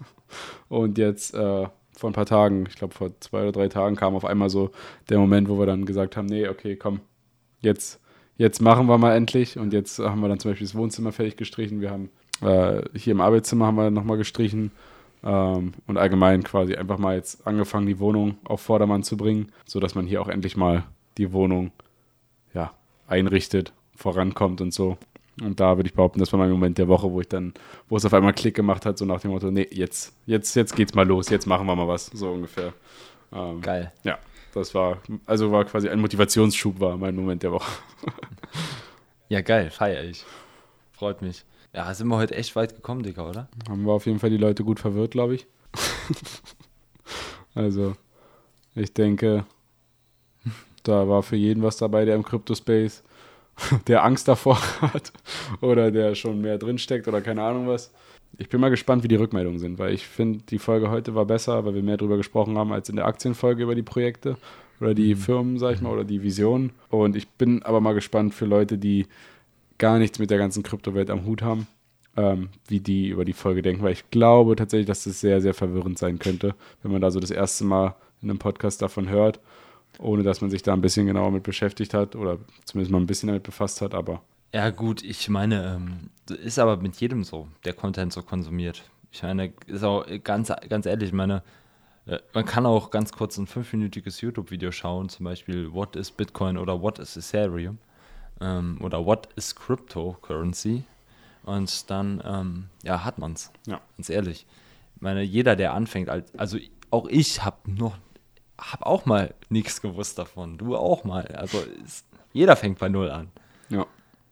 und jetzt äh, vor ein paar Tagen, ich glaube vor zwei oder drei Tagen, kam auf einmal so der Moment, wo wir dann gesagt haben, nee, okay, komm, jetzt, jetzt machen wir mal endlich. Und jetzt haben wir dann zum Beispiel das Wohnzimmer fertig gestrichen. Wir haben äh, hier im Arbeitszimmer haben wir nochmal gestrichen. Ähm, und allgemein quasi einfach mal jetzt angefangen, die Wohnung auf Vordermann zu bringen, sodass man hier auch endlich mal die Wohnung einrichtet, vorankommt und so. Und da würde ich behaupten, das war mein Moment der Woche, wo ich dann, wo es auf einmal Klick gemacht hat, so nach dem Motto, nee, jetzt, jetzt, jetzt geht's mal los, jetzt machen wir mal was, so ungefähr. Ähm, Geil. Ja, das war, also war quasi ein Motivationsschub, war mein Moment der Woche. ja, geil, feier ich. Freut mich. Ja, sind wir heute echt weit gekommen, Digga, oder? Haben wir auf jeden Fall die Leute gut verwirrt, glaube ich. also, ich denke, da war für jeden was dabei, der im Crypto-Space, der Angst davor hat oder der schon mehr drinsteckt oder keine Ahnung was. Ich bin mal gespannt, wie die Rückmeldungen sind, weil ich finde, die Folge heute war besser, weil wir mehr darüber gesprochen haben als in der Aktienfolge über die Projekte oder die mhm. Firmen, sag ich mal, oder die Visionen. Und ich bin aber mal gespannt für Leute, die gar nichts mit der ganzen Kryptowelt am Hut haben, ähm, wie die über die Folge denken, weil ich glaube tatsächlich, dass das sehr, sehr verwirrend sein könnte, wenn man da so das erste Mal in einem Podcast davon hört, ohne dass man sich da ein bisschen genauer mit beschäftigt hat oder zumindest mal ein bisschen damit befasst hat, aber. Ja, gut, ich meine, ähm, ist aber mit jedem so, der Content so konsumiert. Ich meine, ist auch ganz, ganz ehrlich, ich meine, äh, man kann auch ganz kurz ein fünfminütiges YouTube-Video schauen, zum Beispiel What is Bitcoin oder What is Ethereum ähm, oder What is Cryptocurrency und dann ähm, ja, hat man es. Ja. Ganz ehrlich. Ich meine, jeder, der anfängt, also auch ich habe noch, habe auch mal nichts gewusst davon. Du auch mal. Also ist, jeder fängt bei Null an. Ja.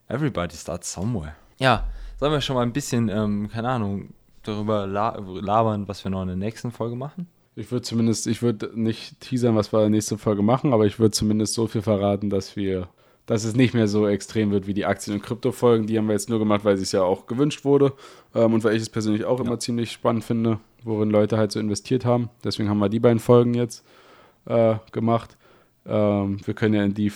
Everybody starts somewhere. Ja, sollen wir schon mal ein bisschen, ähm, keine Ahnung, darüber la labern, was wir noch in der nächsten Folge machen? Ich würde zumindest, ich würde nicht teasern, was wir in der nächsten Folge machen, aber ich würde zumindest so viel verraten, dass wir, dass es nicht mehr so extrem wird wie die Aktien- und Krypto-Folgen. Die haben wir jetzt nur gemacht, weil es ja auch gewünscht wurde ähm, und weil ich es persönlich auch ja. immer ziemlich spannend finde, worin Leute halt so investiert haben. Deswegen haben wir die beiden Folgen jetzt äh, gemacht. Ähm, wir können ja in die,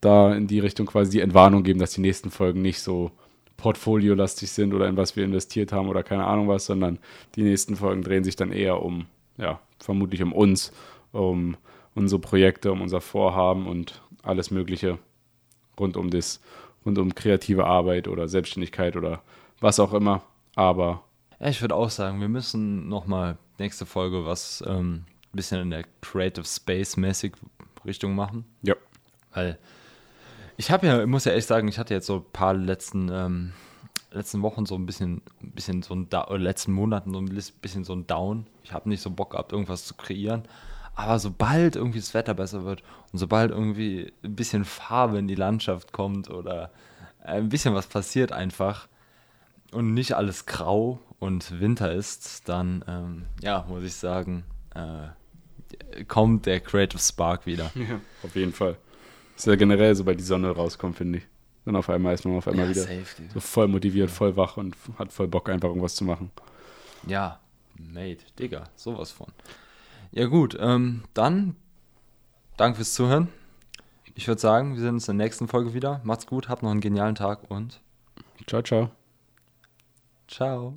da in die Richtung quasi die Entwarnung geben, dass die nächsten Folgen nicht so portfoliolastig sind oder in was wir investiert haben oder keine Ahnung was, sondern die nächsten Folgen drehen sich dann eher um, ja, vermutlich um uns, um unsere Projekte, um unser Vorhaben und alles Mögliche rund um das, rund um kreative Arbeit oder Selbstständigkeit oder was auch immer. Aber ich würde auch sagen, wir müssen nochmal nächste Folge was ähm, ein bisschen in der Creative Space mäßig Richtung machen. Ja. Weil ich habe ja, ich muss ja echt sagen, ich hatte jetzt so ein paar letzten, ähm, letzten Wochen so ein bisschen, ein bisschen so ein, oder letzten Monaten so ein bisschen so ein Down. Ich habe nicht so Bock gehabt, irgendwas zu kreieren. Aber sobald irgendwie das Wetter besser wird und sobald irgendwie ein bisschen Farbe in die Landschaft kommt oder ein bisschen was passiert einfach und nicht alles grau und Winter ist, dann, ähm, ja, muss ich sagen, äh, kommt der Creative Spark wieder. Ja, auf jeden Fall. Ist ja generell, sobald die Sonne rauskommt, finde ich. Dann auf einmal ist man auf einmal ja, wieder safe, so voll motiviert, voll wach und hat voll Bock, einfach irgendwas zu machen. Ja, mate, Digga, sowas von. Ja, gut, ähm, dann danke fürs Zuhören. Ich würde sagen, wir sehen uns in der nächsten Folge wieder. Macht's gut, habt noch einen genialen Tag und ciao, ciao. Ciao.